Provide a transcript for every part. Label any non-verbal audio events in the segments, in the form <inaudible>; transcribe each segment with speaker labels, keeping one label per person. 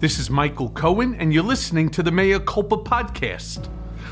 Speaker 1: This is Michael Cohen, and you're listening to the Mea Culpa podcast.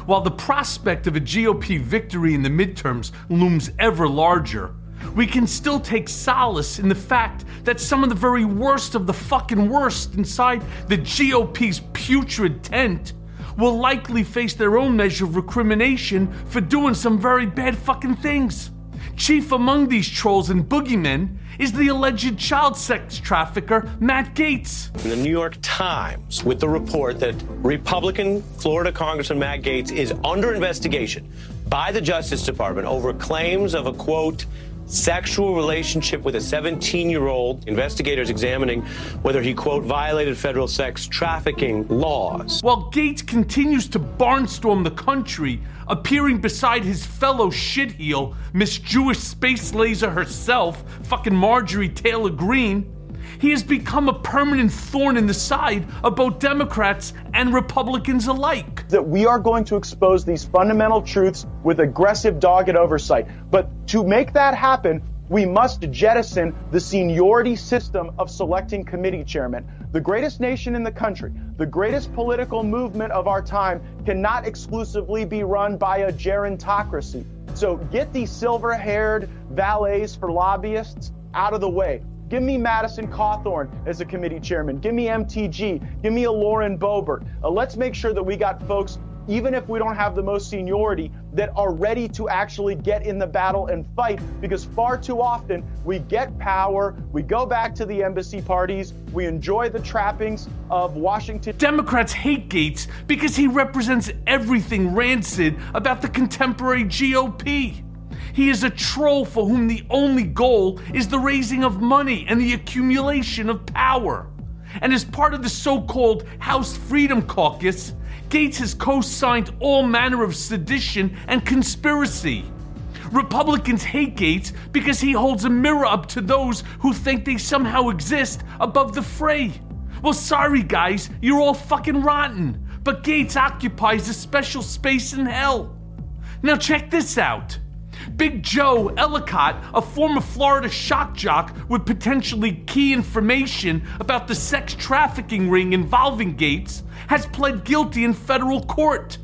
Speaker 1: While the prospect of a GOP victory in the midterms looms ever larger, we can still take solace in the fact that some of the very worst of the fucking worst inside the GOP's putrid tent will likely face their own measure of recrimination for doing some very bad fucking things. Chief among these trolls and boogeymen is the alleged child sex trafficker Matt Gaetz.
Speaker 2: In the New York Times, with the report that Republican Florida Congressman Matt Gaetz is under investigation by the Justice Department over claims of a quote, sexual relationship with a 17 year old. Investigators examining whether he, quote, violated federal sex trafficking laws.
Speaker 1: While Gaetz continues to barnstorm the country, appearing beside his fellow shitheel, Miss Jewish Space Laser herself, fucking Marjorie Taylor Greene, he has become a permanent thorn in the side of both Democrats and Republicans alike.
Speaker 3: That we are going to expose these fundamental truths with aggressive, dogged oversight. But to make that happen, we must jettison the seniority system of selecting committee chairmen. The greatest nation in the country, the greatest political movement of our time, cannot exclusively be run by a gerontocracy. So get these silver haired valets for lobbyists out of the way. Give me Madison Cawthorn as a committee chairman. Give me MTG. Give me a Lauren Boebert. Uh, let's make sure that we got folks, even if we don't have the most seniority, that are ready to actually get in the battle and fight. Because far too often we get power, we go back to the embassy parties, we enjoy the trappings of Washington.
Speaker 1: Democrats hate Gaetz because he represents everything rancid about the contemporary GOP. He is a troll for whom the only goal is the raising of money and the accumulation of power. And as part of the so called House Freedom Caucus, Gaetz has co signed all manner of sedition and conspiracy. Republicans hate Gaetz because he holds a mirror up to those who think they somehow exist above the fray. Well, sorry guys, you're all fucking rotten, but Gaetz occupies a special space in hell. Now, check this out. Big Joe Ellicott, a former Florida shock jock with potentially key information about the sex trafficking ring involving Gaetz, has pled guilty in federal court.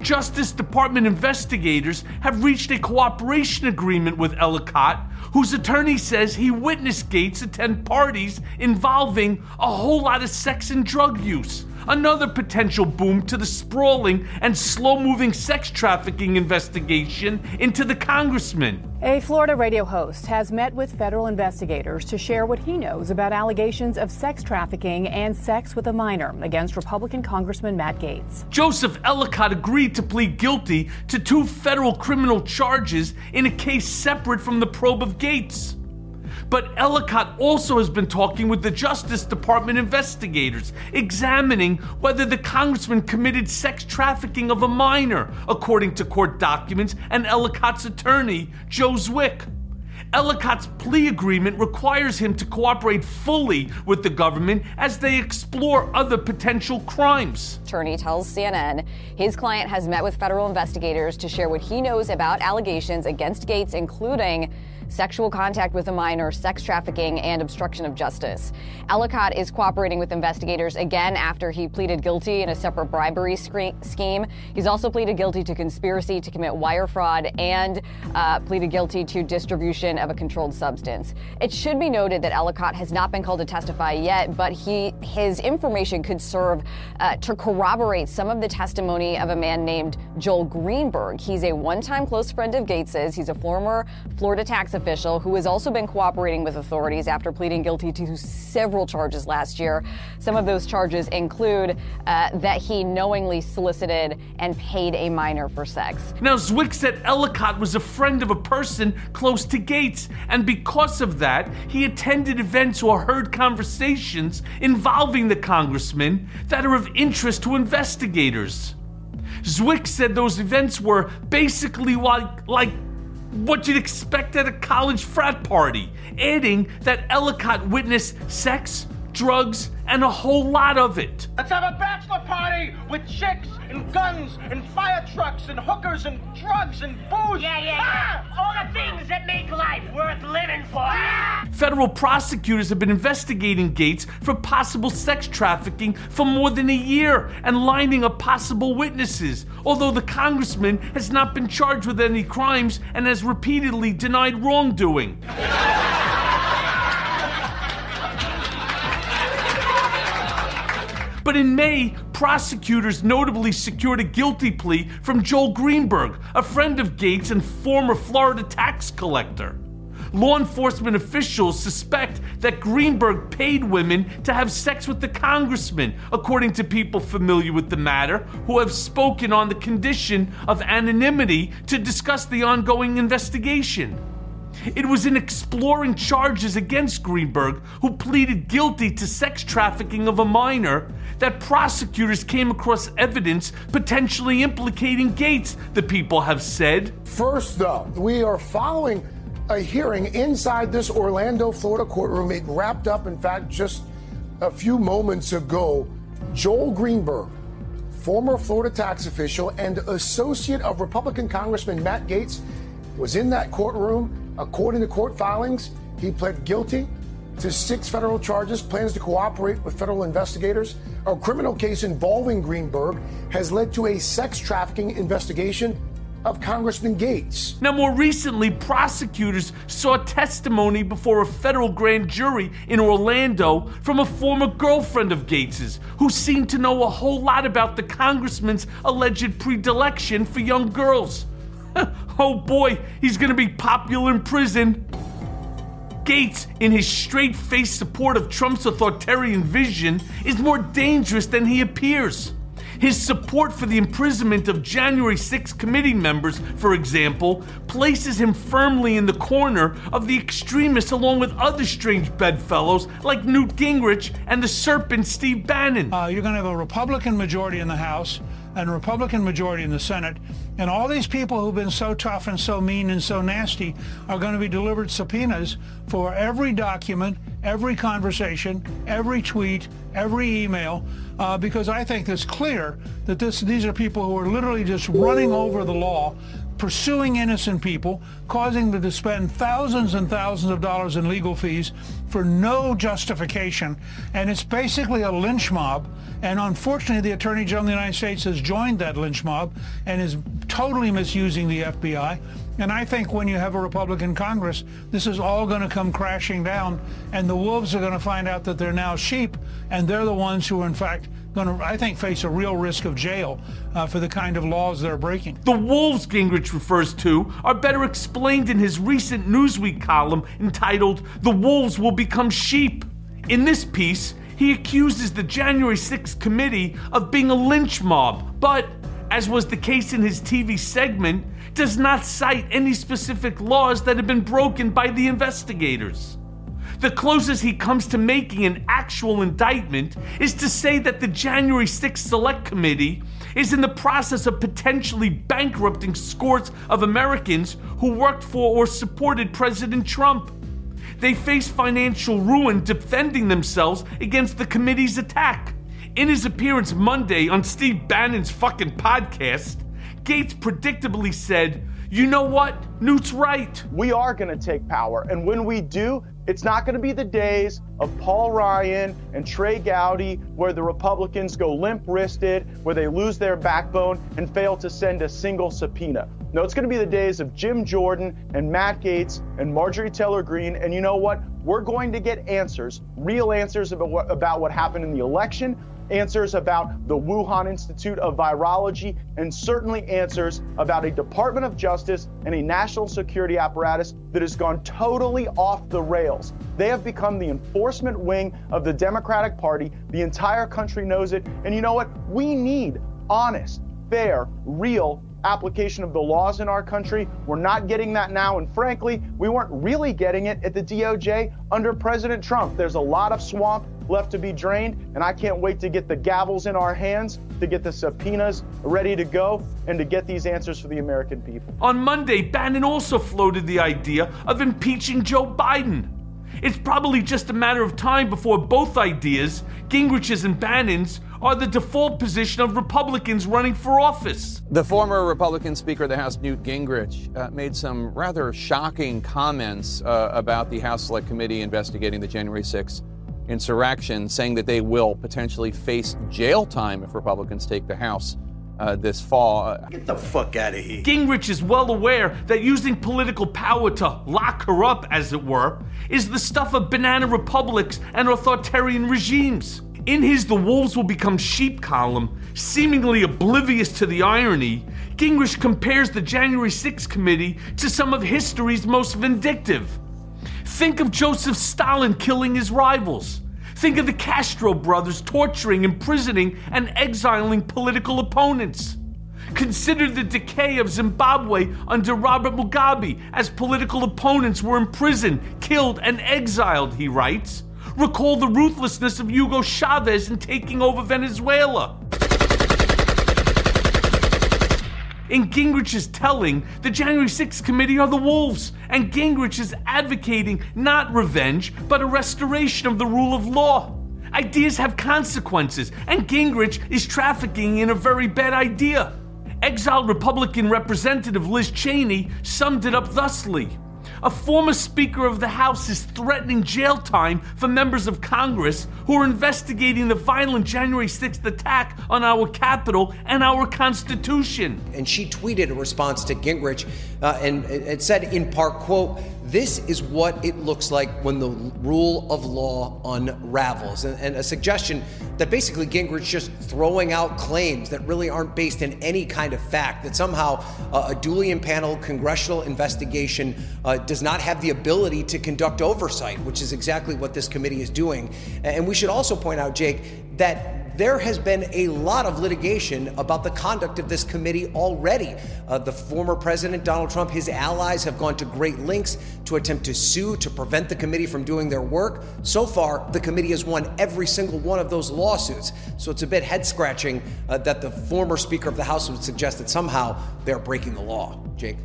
Speaker 1: Justice Department investigators have reached a cooperation agreement with Ellicott, whose attorney says he witnessed Gaetz attend parties involving a whole lot of sex and drug use another potential boom to the sprawling and slow moving sex trafficking investigation into the congressman.
Speaker 4: A Florida radio host has met with federal investigators to share what he knows about allegations of sex trafficking and sex with a minor against Republican Congressman Matt Gaetz.
Speaker 1: Joseph Ellicott agreed to plead guilty to two federal criminal charges in a case separate from the probe of Gaetz. But Ellicott also has been talking with the Justice Department investigators, examining whether the congressman committed sex trafficking of a minor, according to court documents and Ellicott's attorney, Joe Zwick. Ellicott's plea agreement requires him to cooperate fully with the government as they explore other potential crimes.
Speaker 5: Attorney tells CNN his client has met with federal investigators to share what he knows about allegations against Gaetz, including sexual contact with a minor, sex trafficking, and obstruction of justice. Ellicott is cooperating with investigators again after he pleaded guilty in a separate bribery scheme. He's also pleaded guilty to conspiracy to commit wire fraud and uh, pleaded guilty to distribution of a controlled substance. It should be noted that Ellicott has not been called to testify yet, but he his information could serve uh, to corroborate some of the testimony of a man named Joel Greenberg. He's a one-time close friend of Gaetz's. He's a former Florida tax official who has also been cooperating with authorities after pleading guilty to several charges last year. Some of those charges include uh, that he knowingly solicited and paid a minor for sex.
Speaker 1: Now, Zwick said Ellicott was a friend of a person close to Gaetz, and because of that, he attended events or heard conversations involving the congressman that are of interest to investigators. Zwick said those events were basically like, like what you'd expect at a college frat party, adding that Ellicott witnessed sex, drugs, and a whole lot of it.
Speaker 6: Let's have a bachelor party with chicks and guns and fire trucks and hookers and drugs and booze.
Speaker 7: Yeah, yeah, yeah. All the things that make life worth living for. Ah!
Speaker 1: Federal prosecutors have been investigating Gaetz for possible sex trafficking for more than a year and lining up possible witnesses, although the congressman has not been charged with any crimes and has repeatedly denied wrongdoing. <laughs> But in May, prosecutors notably secured a guilty plea from Joel Greenberg, a friend of Gaetz and former Florida tax collector. Law enforcement officials suspect that Greenberg paid women to have sex with the congressman, according to people familiar with the matter who have spoken on the condition of anonymity to discuss the ongoing investigation. It was in exploring charges against Greenberg, who pleaded guilty to sex trafficking of a minor, that prosecutors came across evidence potentially implicating Gaetz, the people have said.
Speaker 8: First, though, we are following a hearing inside this Orlando, Florida courtroom. It wrapped up, in fact, just a few moments ago. Joel Greenberg, former Florida tax official and associate of Republican Congressman Matt Gaetz, was in that courtroom. According to court filings, he pled guilty to six federal charges, plans to cooperate with federal investigators. A criminal case involving Greenberg has led to a sex trafficking investigation of Congressman Gaetz.
Speaker 1: Now, more recently, prosecutors saw testimony before a federal grand jury in Orlando from a former girlfriend of Gaetz's, who seemed to know a whole lot about the congressman's alleged predilection for young girls. <laughs> oh boy, he's gonna be popular in prison. Gaetz, in his straight faced support of Trump's authoritarian vision, is more dangerous than he appears. His support for the imprisonment of January 6 committee members, for example, places him firmly in the corner of the extremists along with other strange bedfellows like Newt Gingrich and the serpent Steve Bannon.
Speaker 9: Uh, you're going to have a Republican majority in the House and Republican majority in the Senate. And all these people who've been so tough and so mean and so nasty are going to be delivered subpoenas for every document, every conversation, every tweet, every email, uh, because I think it's clear that this, these are people who are literally just running over the law, pursuing innocent people, causing them to spend thousands and thousands of dollars in legal fees for no justification. And it's basically a lynch mob. And unfortunately, the Attorney General of the United States has joined that lynch mob and is totally misusing the FBI. And I think when you have a Republican Congress, this is all going to come crashing down, and the wolves are going to find out that they're now sheep, and they're the ones who are, in fact, going to, I think, face a real risk of jail uh, for the kind of laws they're breaking.
Speaker 1: The wolves Gingrich refers to are better explained in his recent Newsweek column entitled The Wolves Will Become Sheep. In this piece, he accuses the January 6th committee of being a lynch mob, but, as was the case in his TV segment, does not cite any specific laws that have been broken by the investigators. The closest he comes to making an actual indictment is to say that the January 6th Select Committee is in the process of potentially bankrupting scores of Americans who worked for or supported President Trump. They face financial ruin defending themselves against the committee's attack. In his appearance Monday on Steve Bannon's fucking podcast, Gaetz predictably said, You know what? Newt's right.
Speaker 3: We are going to take power. And when we do, it's not going to be the days of Paul Ryan and Trey Gowdy where the Republicans go limp wristed, where they lose their backbone and fail to send a single subpoena. No, it's going to be the days of Jim Jordan and Matt Gaetz and Marjorie Taylor Greene. And you know what? We're going to get answers, real answers about what, about what happened in the election, answers about the Wuhan Institute of Virology, and certainly answers about a Department of Justice and a national security apparatus that has gone totally off the rails. They have become the enforcement wing of the Democratic Party. The entire country knows it. And you know what? We need honest, fair, real application of the laws in our country. We're not getting that now. And frankly, we weren't really getting it at the DOJ under President Trump. There's a lot of swamp left to be drained, and I can't wait to get the gavels in our hands, to get the subpoenas ready to go, and to get these answers for the American people.
Speaker 1: On Monday, Bannon also floated the idea of impeaching Joe Biden. It's probably just a matter of time before both ideas, Gingrich's and Bannon's, are the default position of Republicans running for office.
Speaker 10: The former Republican Speaker of the House, Newt Gingrich, uh, made some rather shocking comments uh, about the House Select Committee investigating the January 6th insurrection, saying that they will potentially face jail time if Republicans take the House. Uh, this fall. Uh,
Speaker 11: Get the fuck out of here.
Speaker 1: Gingrich is well aware that using political power to lock her up, as it were, is the stuff of banana republics and authoritarian regimes. In his The Wolves Will Become Sheep column, seemingly oblivious to the irony, Gingrich compares the January 6th committee to some of history's most vindictive. Think of Joseph Stalin killing his rivals. Think of the Castro brothers torturing, imprisoning, and exiling political opponents. Consider the decay of Zimbabwe under Robert Mugabe as political opponents were imprisoned, killed, and exiled, he writes. Recall the ruthlessness of Hugo Chavez in taking over Venezuela. In Gingrich's telling, the January 6th committee are the wolves, and Gingrich is advocating not revenge, but a restoration of the rule of law. Ideas have consequences, and Gingrich is trafficking in a very bad idea. Exiled Republican Representative Liz Cheney summed it up thusly a former Speaker of the House is threatening jail time for members of Congress who are investigating the violent January 6th attack on our Capitol and our Constitution.
Speaker 12: And she tweeted a response to Gingrich uh, and it said in part, quote, this is what it looks like when the rule of law unravels. And, and, a suggestion that basically Gingrich is just throwing out claims that really aren't based in any kind of fact, that somehow uh, a duly impaneled congressional investigation uh, does not have the ability to conduct oversight, which is exactly what this committee is doing. And we should also point out, Jake, that there has been a lot of litigation about the conduct of this committee already. Uh, the former president, Donald Trump, his allies have gone to great lengths to attempt to sue to prevent the committee from doing their work. So far, the committee has won every single one of those lawsuits. So it's a bit head scratching uh, that the former Speaker of the House would suggest that somehow they're breaking the law. Jake?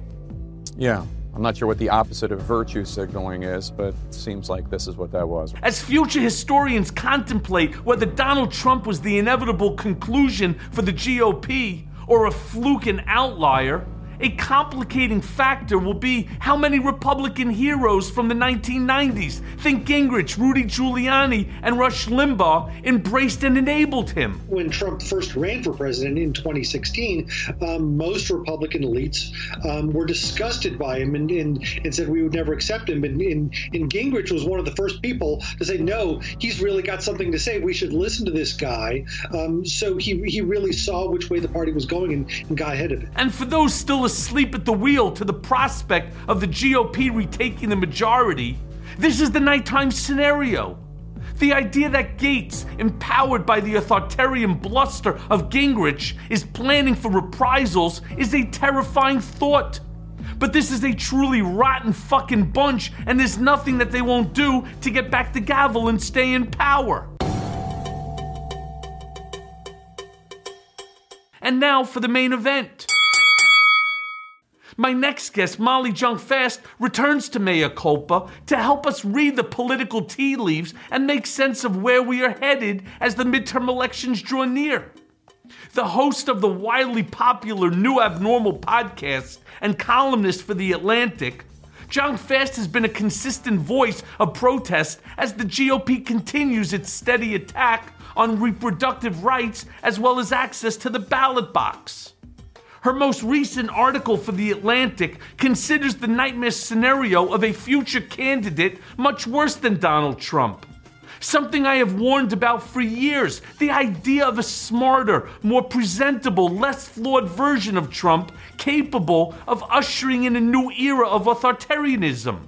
Speaker 10: Yeah, I'm not sure what the opposite of virtue signaling is, but it seems like this is what that was.
Speaker 1: As future historians contemplate whether Donald Trump was the inevitable conclusion for the GOP or a fluke and outlier, a complicating factor will be how many Republican heroes from the 1990s, think Gingrich, Rudy Giuliani, and Rush Limbaugh, embraced and enabled him.
Speaker 13: When Trump first ran for president in 2016, um, most Republican elites um, were disgusted by him and, and, and, said we would never accept him. And, and, and Gingrich was one of the first people to say, no, he's really got something to say. We should listen to this guy. Um, so he, he really saw which way the party was going and, and got ahead of it.
Speaker 1: And for those still asleep at the wheel to the prospect of the GOP retaking the majority, this is the nighttime scenario. The idea that Gaetz, empowered by the authoritarian bluster of Gingrich, is planning for reprisals is a terrifying thought. But this is a truly rotten fucking bunch, and there's nothing that they won't do to get back the gavel and stay in power. And now for the main event. My next guest, Molly Jong-Fast, returns to Mea Culpa to help us read the political tea leaves and make sense of where we are headed as the midterm elections draw near. The host of the widely popular New Abnormal podcast and columnist for The Atlantic, Jong-Fast has been a consistent voice of protest as the GOP continues its steady attack on reproductive rights as well as access to the ballot box. Her most recent article for The Atlantic considers the nightmare scenario of a future candidate much worse than Donald Trump. Something I have warned about for years the idea of a smarter, more presentable, less flawed version of Trump capable of ushering in a new era of authoritarianism.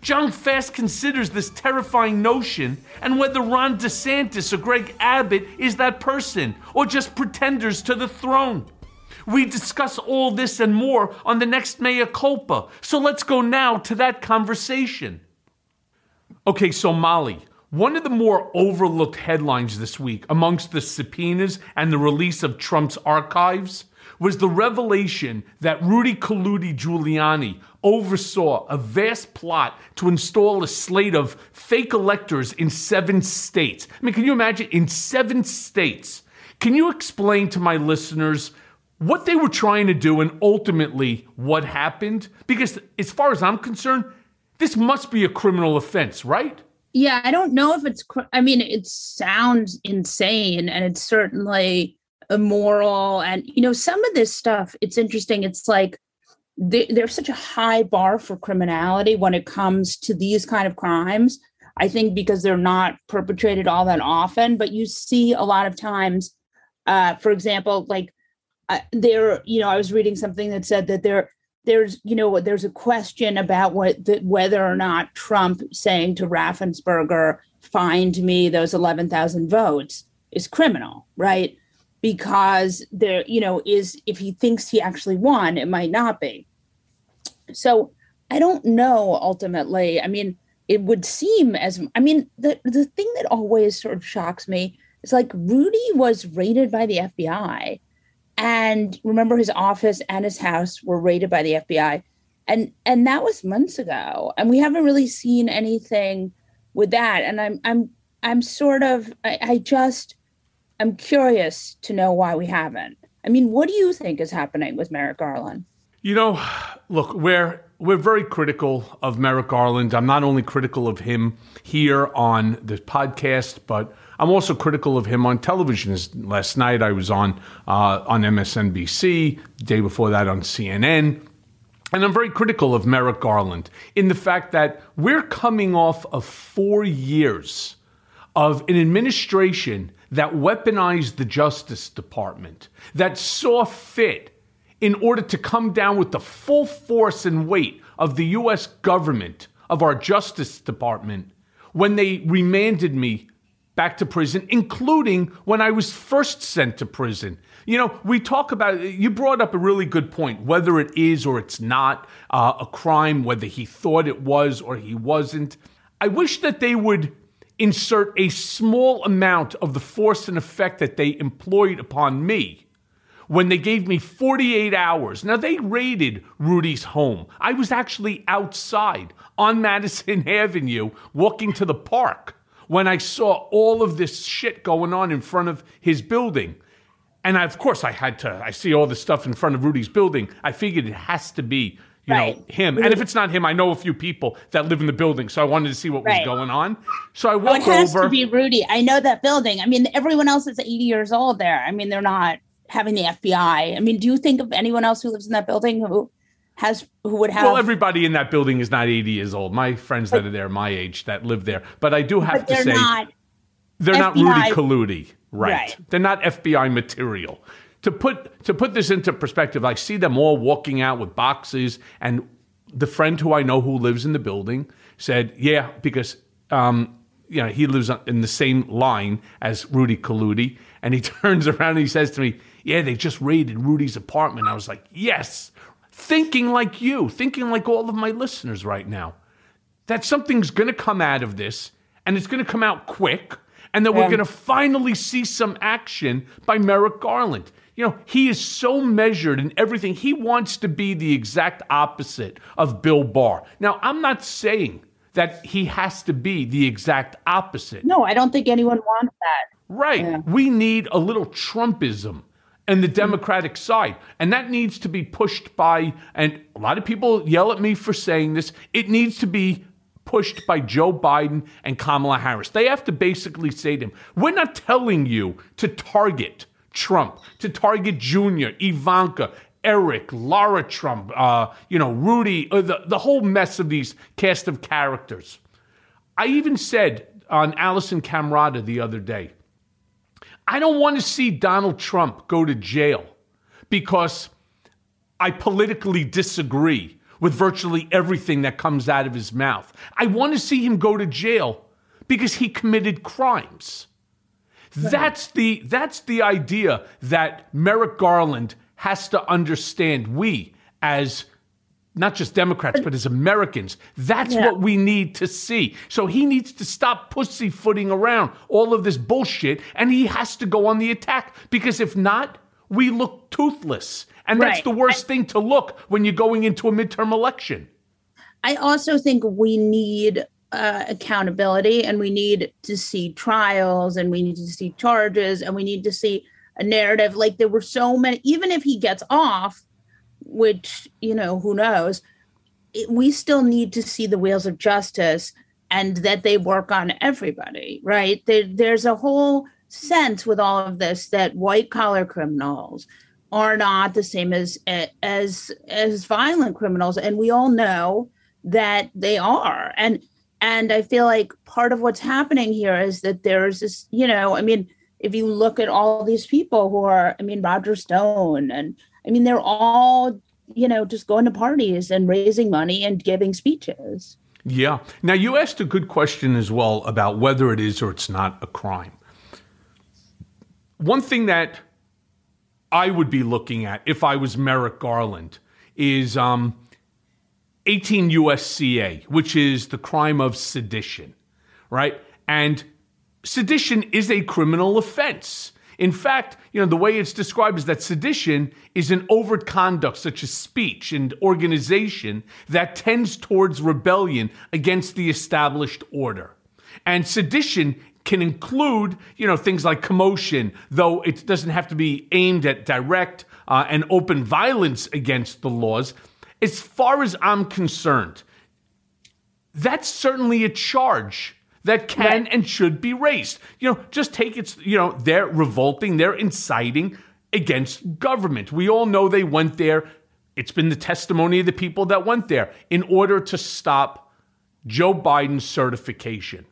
Speaker 1: Jong-Fast considers this terrifying notion and whether Ron DeSantis or Greg Abbott is that person or just pretenders to the throne. We discuss all this and more on the next Mea Culpa. So let's go now to that conversation. Okay, so Molly, one of the more overlooked headlines this week amongst the subpoenas and the release of Trump's archives was the revelation that Rudy Colludi Giuliani oversaw a vast plot to install a slate of fake electors in seven states. I mean, can you imagine? In seven states. Can you explain to my listeners what they were trying to do and ultimately what happened? Because, as far as I'm concerned, this must be a criminal offense, right?
Speaker 11: Yeah, I don't know if it's, I mean, it sounds insane and it's certainly immoral. And, you know, some of this stuff, it's interesting. It's like there's such a high bar for criminality when it comes to these kind of crimes. I think because they're not perpetrated all that often, but you see a lot of times, uh, for example, like uh, there, you know, I was reading something that said that there, there's, you know, there's a question about what the, whether or not Trump saying to Raffensperger, "Find me those eleven thousand votes," is criminal, right? Because there, you know, is if he thinks he actually won, it might not be. So I don't know. Ultimately, I mean, it would seem as I mean, the the thing that always sort of shocks me is like Rudy was raided by the FBI and remember his office and his house were raided by the FBI and and that was months ago and we haven't really seen anything with that and I'm I'm I'm sort of I, I just I'm curious to know why we haven't. I mean, what do you think is happening with Merrick Garland?
Speaker 1: You know, look, we're we're very critical of Merrick Garland. I'm not only critical of him here on the podcast, but I'm also critical of him on television. Last night I was on uh, on MSNBC, the day before that on CNN. And I'm very critical of Merrick Garland in the fact that we're coming off of four years of an administration that weaponized the Justice Department, that saw fit in order to come down with the full force and weight of the U.S. government, of our Justice Department, when they remanded me back to prison, including when I was first sent to prison. You know, we talk about, you brought up a really good point, whether it is or it's not uh, a crime, whether he thought it was or he wasn't. I wish that they would insert a small amount of the force and effect that they employed upon me when they gave me 48 hours. Now, they raided Rudy's home. I was actually outside on <laughs> Madison Avenue walking to the park when I saw all of this shit going on in front of his building. And I, of course, I had to, I see all this stuff in front of Rudy's building. I figured it has to be, you right. know, him. And if it's not him, I know a few people that live in the building. So I wanted to see what right. was going on. So I oh, walk
Speaker 11: oh, it has
Speaker 1: over.
Speaker 11: to be Rudy. I know that building. I mean, everyone else is 80 years old there. I mean, they're not having the FBI. I mean, do you think of anyone else who lives in that building who has who would have
Speaker 1: well everybody in that building is not 80 years old my friends that are there my age that live there but i do have to say
Speaker 11: not
Speaker 1: they're
Speaker 11: FBI.
Speaker 1: not rudy Colludi, right.
Speaker 11: Right.
Speaker 1: they're not fbi material to put to put this into perspective i see them all walking out with boxes and the friend who i know who lives in the building said yeah because um, you know he lives in the same line as rudy Colludi, and he <laughs> turns around and he says to me yeah they just raided rudy's apartment i was like yes thinking like you, thinking like all of my listeners right now, that something's going to come out of this and it's going to come out quick and that we're going to finally see some action by Merrick Garland. You know, he is so measured in everything. He wants to be the exact opposite of Bill Barr. Now, I'm not saying that he has to be the exact opposite.
Speaker 11: No, I don't think anyone wants that.
Speaker 1: Right. Yeah. We need a little Trumpism and the Democratic side. And that needs to be pushed by, and a lot of people yell at me for saying this, it needs to be pushed by Joe Biden and Kamala Harris. They have to basically say to him, we're not telling you to target Trump, to target Junior, Ivanka, Eric, Lara Trump, uh, you know, Rudy, uh, the, the whole mess of these cast of characters. I even said on Alisyn Camerota the other day, I don't want to see Donald Trump go to jail because I politically disagree with virtually everything that comes out of his mouth. I want to see him go to jail because he committed crimes. That's the that's the idea that Merrick Garland has to understand we as not just Democrats, but as Americans. That's yeah. what we need to see. So he needs to stop pussyfooting around all of this bullshit and he has to go on the attack because if not, we look toothless. And that's
Speaker 11: Right.
Speaker 1: the worst thing to look when you're going into a midterm election.
Speaker 11: I also think we need uh, accountability and we need to see trials and we need to see charges and we need to see a narrative. Like there were so many, even if he gets off, which, you know, who knows, it, we still need to see the wheels of justice and that they work on everybody, right? There, there's a whole sense with all of this that white collar criminals are not the same as as as violent criminals and we all know that they are and and i feel like part of what's happening here is that there's this you know i mean if you look at all these people who are i mean roger stone and i mean they're all you know just going to parties and raising money and giving speeches
Speaker 1: Yeah. Now, you asked a good question as well about whether it is or it's not a crime. One thing that I would be looking at if I was Merrick Garland is um, 18 USCA, which is the crime of sedition, right? And sedition is a criminal offense. In fact, you know, the way it's described is that sedition is an overt conduct such as speech and organization that tends towards rebellion against the established order. And sedition can include, you know, things like commotion, though it doesn't have to be aimed at direct uh, and open violence against the laws. As far as I'm concerned, that's certainly a charge that can and should be raised. You know, just take it, you know, they're revolting, they're inciting against government. We all know they went there. It's been the testimony of the people that went there in order to stop Joe Biden's certification.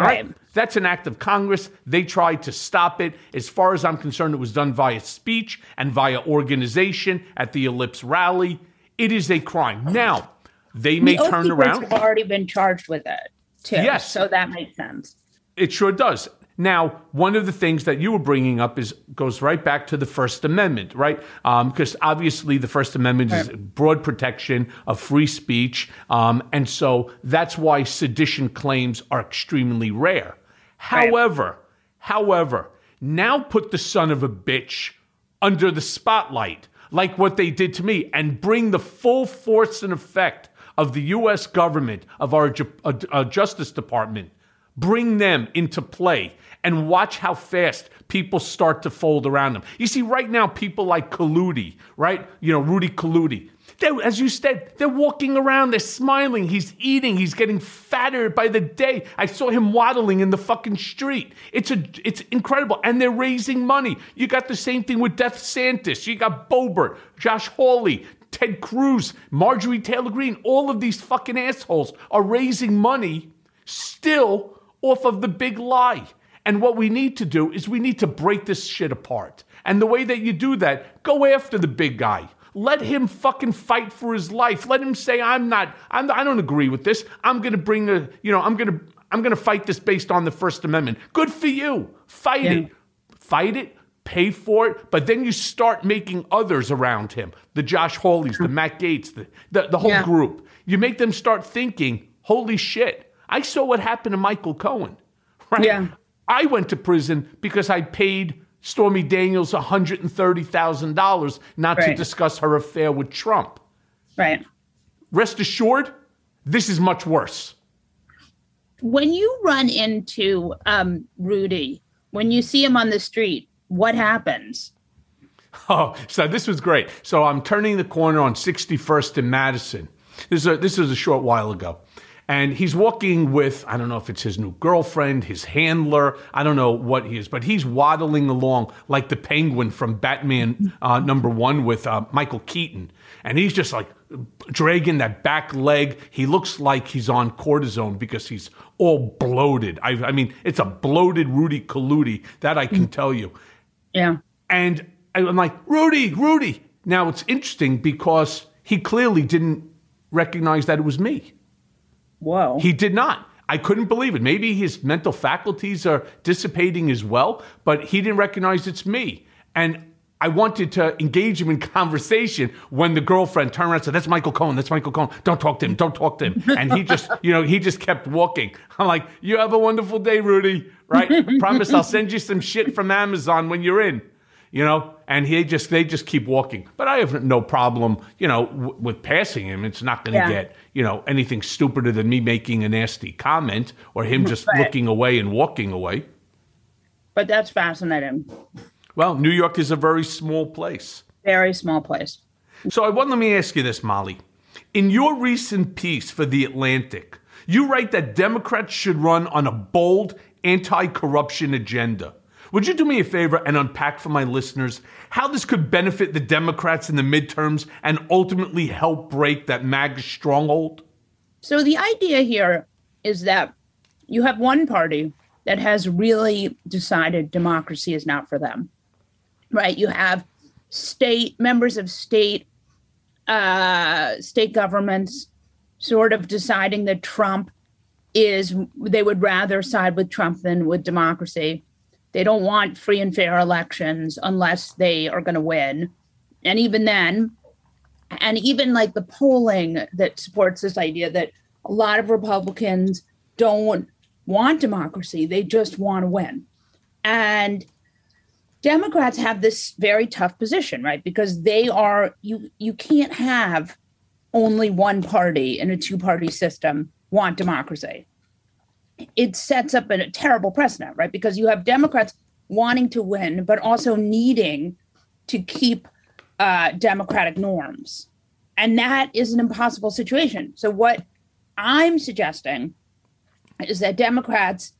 Speaker 1: All right. That's an act of Congress. They tried to stop it. As far as I'm concerned, it was done via speech and via organization at the Ellipse rally. It is a crime. Now, they may
Speaker 11: The
Speaker 1: turn around.
Speaker 11: have already been charged with it too
Speaker 1: Yes.
Speaker 11: so that makes sense
Speaker 1: It sure does. Now, one of the things that you were bringing up is goes right back to the First Amendment, right? Because obviously the First Amendment is broad protection of free speech, um, and so that's why sedition claims are extremely rare. However, however, now put the son of a bitch under the spotlight, like what they did to me, and bring the full force and effect of the U.S. government, of our uh, uh, Justice Department, bring them into play and watch how fast people start to fold around them. You see, right now, people like Colludi, right? You know, Rudy. They, as you said, they're walking around, they're smiling, he's eating, he's getting fatter by the day. I saw him waddling in the fucking street. It's a it's incredible. And they're raising money. You got the same thing with Death Santis. You got Boebert, Josh Hawley, Ted Cruz, Marjorie Taylor Greene. All of these fucking assholes are raising money still off of the big lie. And what we need to do is we need to break this shit apart. And the way that you do that, go after the big guy. Let him fucking fight for his life. Let him say, "I'm not. I'm. I don't agree with this. I'm going to bring a. You know, I'm going to. I'm going to fight this based on the First Amendment. Good for you. Fight it. Fight it. Pay for it. But then you start making others around him. The Josh Hawleys, the Matt Gaetz, the the, the whole
Speaker 11: Yeah.
Speaker 1: group. You make them start thinking, "Holy shit! I saw what happened to Michael Cohen." <laughs> Right.
Speaker 11: Yeah.
Speaker 1: I went to prison because I paid Stormy Daniels $130,000 not to discuss her affair with Trump.
Speaker 11: right
Speaker 1: Rest assured, this is much worse.
Speaker 11: when you run into um, Rudy, when you see him on the street, what happens?
Speaker 1: Oh, so this was great. So I'm turning the corner on 61st and Madison. This is a, this was a short while ago. And he's walking with, I don't know if it's his new girlfriend, his handler, I don't know what he is, but he's waddling along like the penguin from Batman uh, number one with uh, Michael Keaton. And he's just like dragging that back leg. He looks like he's on cortisone because he's all bloated. I, I mean, it's a bloated Rudy Colludi, that I can tell you.
Speaker 11: Yeah.
Speaker 1: And I'm like, Rudy, Rudy. Now it's interesting because he clearly didn't recognize that it was me.
Speaker 11: Whoa.
Speaker 1: He did not. I couldn't believe it. Maybe his mental faculties are dissipating as well, but he didn't recognize it's me. And I wanted to engage him in conversation when the girlfriend turned around and said, That's Michael Cohen. That's Michael Cohen. Don't talk to him. Don't talk to him. <laughs> And he just, you know, he just kept walking. I'm like, You have a wonderful day, Rudy. Right? Promise I'll send you some shit from Amazon when you're in. you know, and he just they just keep walking. But I have no problem, you know, w- with passing him. It's not going to
Speaker 11: Yeah.
Speaker 1: get you know anything stupider than me making a nasty comment or him just
Speaker 11: Right.
Speaker 1: looking away and walking away.
Speaker 11: But that's fascinating.
Speaker 1: Well, New York is a very small place.
Speaker 11: Very small place.
Speaker 1: So I want let me ask you this, Molly. In your recent piece for The Atlantic, you write that Democrats should run on a bold anti-corruption agenda. Would you do me a favor and unpack for my listeners how this could benefit the Democrats in the midterms and ultimately help break that MAGA stronghold?
Speaker 11: So the idea here is that you have one party that has really decided democracy is not for them. Right? You have state members of state uh state governments sort of deciding that Trump is they would rather side with Trump than with democracy. They don't want free and fair elections unless they are going to win. And even then, and even like the polling that supports this idea that a lot of Republicans don't want democracy, they just want to win. And Democrats have this very tough position, right? Because they are you you can't have only one party in a two-party system want democracy. It sets up a terrible precedent, right? Because you have Democrats wanting to win, but also needing to keep uh, democratic norms. And that is an impossible situation. So, what I'm suggesting is that Democrats,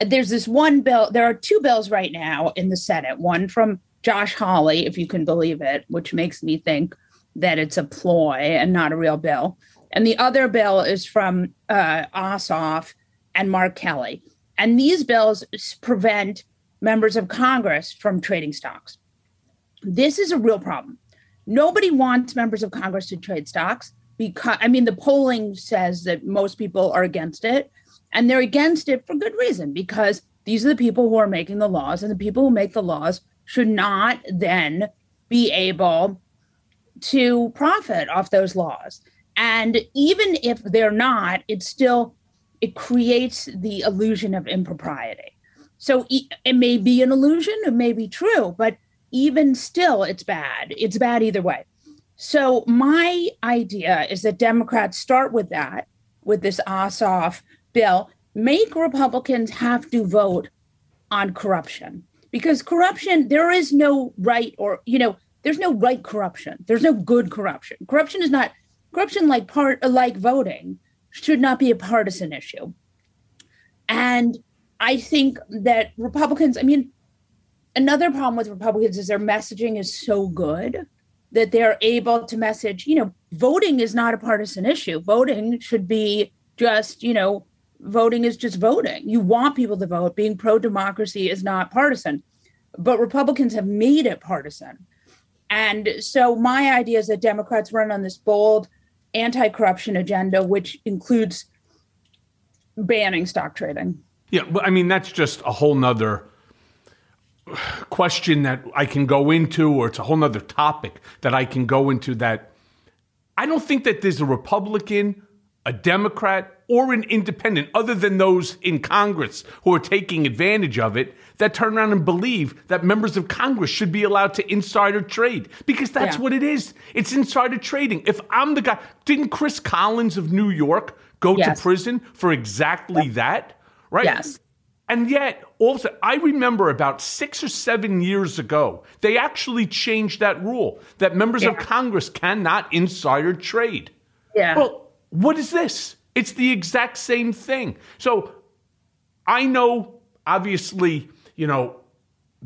Speaker 11: there's this one bill, there are two bills right now in the Senate, one from Josh Hawley, if you can believe it, which makes me think that it's a ploy and not a real bill. And the other bill is from uh, Ossoff and Mark Kelly. And these bills prevent members of Congress from trading stocks. This is a real problem. Nobody wants members of Congress to trade stocks because, I mean, the polling says that most people are against it, and they're against it for good reason because these are the people who are making the laws, and the people who make the laws should not then be able to profit off those laws. And even if they're not, it still it creates the illusion of impropriety. So it may be an illusion, it may be true, but even still, it's bad. It's bad either way. So my idea is that Democrats start with that, with this Ossoff bill, make Republicans have to vote on corruption. Because corruption there is no right or you know there's no right corruption. There's no good corruption. Corruption is not corruption like part like voting should not be a partisan issue. And i think that republicans i mean another problem with republicans is their messaging is so good that they're able to message you know voting is not a partisan issue. Voting should be just you know voting is just voting. You want people to vote. Being pro democracy is not partisan. But republicans have made it partisan. And so my idea is that democrats run on this bold anti-corruption agenda which includes banning stock trading.
Speaker 1: Yeah, well, I mean that's just a whole nother question that I can go into, or it's a whole nother topic that I can go into. That I don't think that there's a Republican, a Democrat, or an independent, other than those in Congress who are taking advantage of it, that turn around and believe that members of Congress should be allowed to insider trade because that's
Speaker 11: Yeah.
Speaker 1: what it is. It's insider trading. If I'm the guy, didn't Chris Collins of New York go
Speaker 11: Yes.
Speaker 1: to prison for exactly that? Right?
Speaker 11: Yes.
Speaker 1: And yet, also, I remember about six or seven years ago, they actually changed that rule that members of Congress cannot insider trade.
Speaker 11: yeah
Speaker 1: Well, what is this? It's the exact same thing. So I know, obviously, you know,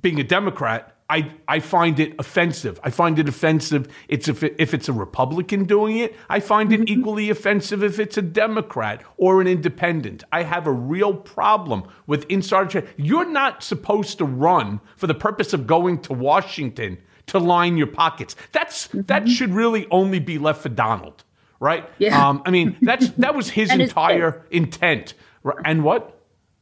Speaker 1: being a Democrat, I, I find it offensive. I find it offensive it's if, it, if it's a Republican doing it. I find it mm-hmm. equally offensive if it's a Democrat or an independent. I have a real problem with insider trade. You're not supposed to run for the purpose of going to Washington to line your pockets. That's that mm-hmm. should really only be left for Donald, right?
Speaker 11: Yeah.
Speaker 1: Um, I mean, that's <laughs> that was his
Speaker 11: his
Speaker 1: entire intent. And what?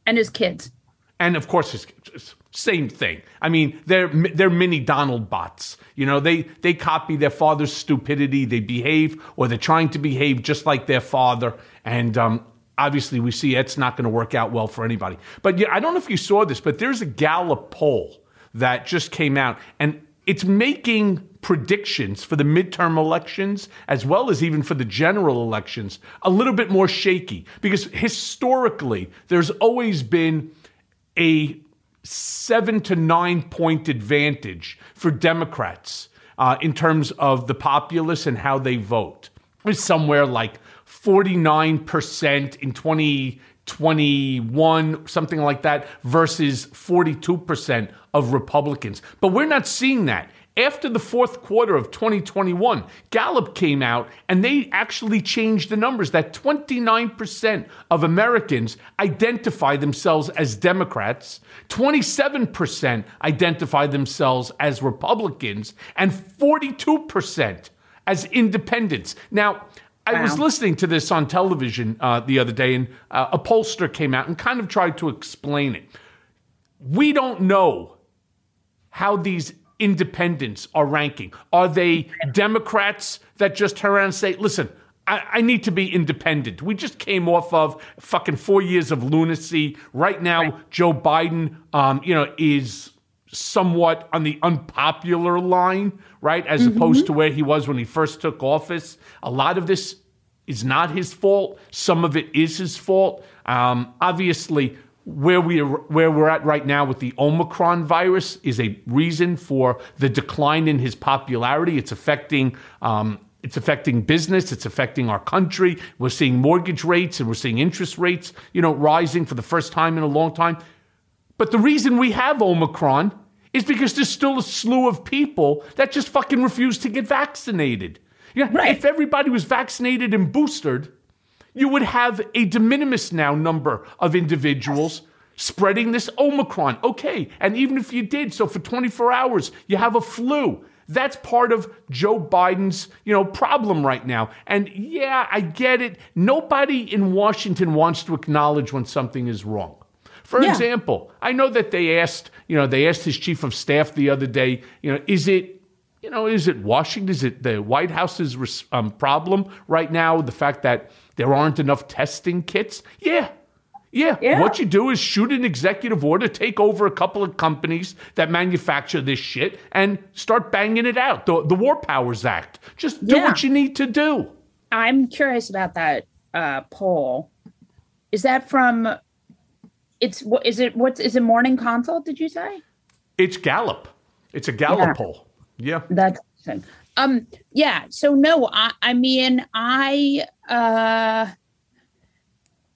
Speaker 11: and his kids
Speaker 1: and of course it's it's same thing i mean they're they're mini donald bots you know they they copy their father's stupidity they behave or they're trying to behave just like their father and um obviously we see it's not going to work out well for anybody but yeah i don't know if you saw this but there's a gallup poll that just came out and it's making predictions for the midterm elections as well as even for the general elections a little bit more shaky because historically there's always been a seven to nine point advantage for Democrats uh, in terms of the populace and how they vote. It's somewhere like 49% in 2021, something like that, versus 42% of Republicans. But we're not seeing that. After the fourth quarter of 2021, Gallup came out and they actually changed the numbers that 29% of Americans identify themselves as Democrats, 27% identify themselves as Republicans, and 42% as independents. Now, I was listening to this on television uh, the other day, and uh, a pollster came out and kind of tried to explain it. We don't know how these independents are ranking. Are they Democrats that just turn around and say, listen, I, I, need to be independent. We just came off of fucking four years of lunacy. Right now, right. Joe Biden, um, you know, is somewhat on the unpopular line, right? As mm-hmm. opposed to where he was when he first took office. A lot of this is not his fault. Some of it is his fault. Um, obviously, where we are, where we're at right now with the Omicron virus is a reason for the decline in his popularity. It's affecting. Um, it's affecting business. It's affecting our country. We're seeing mortgage rates and we're seeing interest rates, you know, rising for the first time in a long time. But the reason we have Omicron is because there's still a slew of people that just fucking refuse to get vaccinated. Yeah, right. if everybody was vaccinated and boosted, you would have a de minimis now number of individuals spreading this Omicron. Okay, and even if you did, so for 24 hours, you have a flu. That's part of Joe Biden's, you know, problem right now. And yeah, I get it. Nobody in Washington wants to acknowledge when something is wrong. For yeah. example, I know that they asked, you know, they asked his chief of staff the other day, you know, is it, you know, is it Washington? Is it the White House's um, problem right now? The fact that there aren't enough testing kits? Yeah, yeah. yeah. What you do is shoot an executive order, take over a couple of companies that manufacture this shit, and start banging it out. The, the War Powers Act. Just do yeah. what you need to do.
Speaker 11: I'm curious about that uh, poll. Is that from it's what is it? What is it? Morning Consult? Did you say?
Speaker 1: It's Gallup. It's a Gallup yeah. poll. Yeah.
Speaker 11: That's um. Yeah. So no, I. I mean, I. uh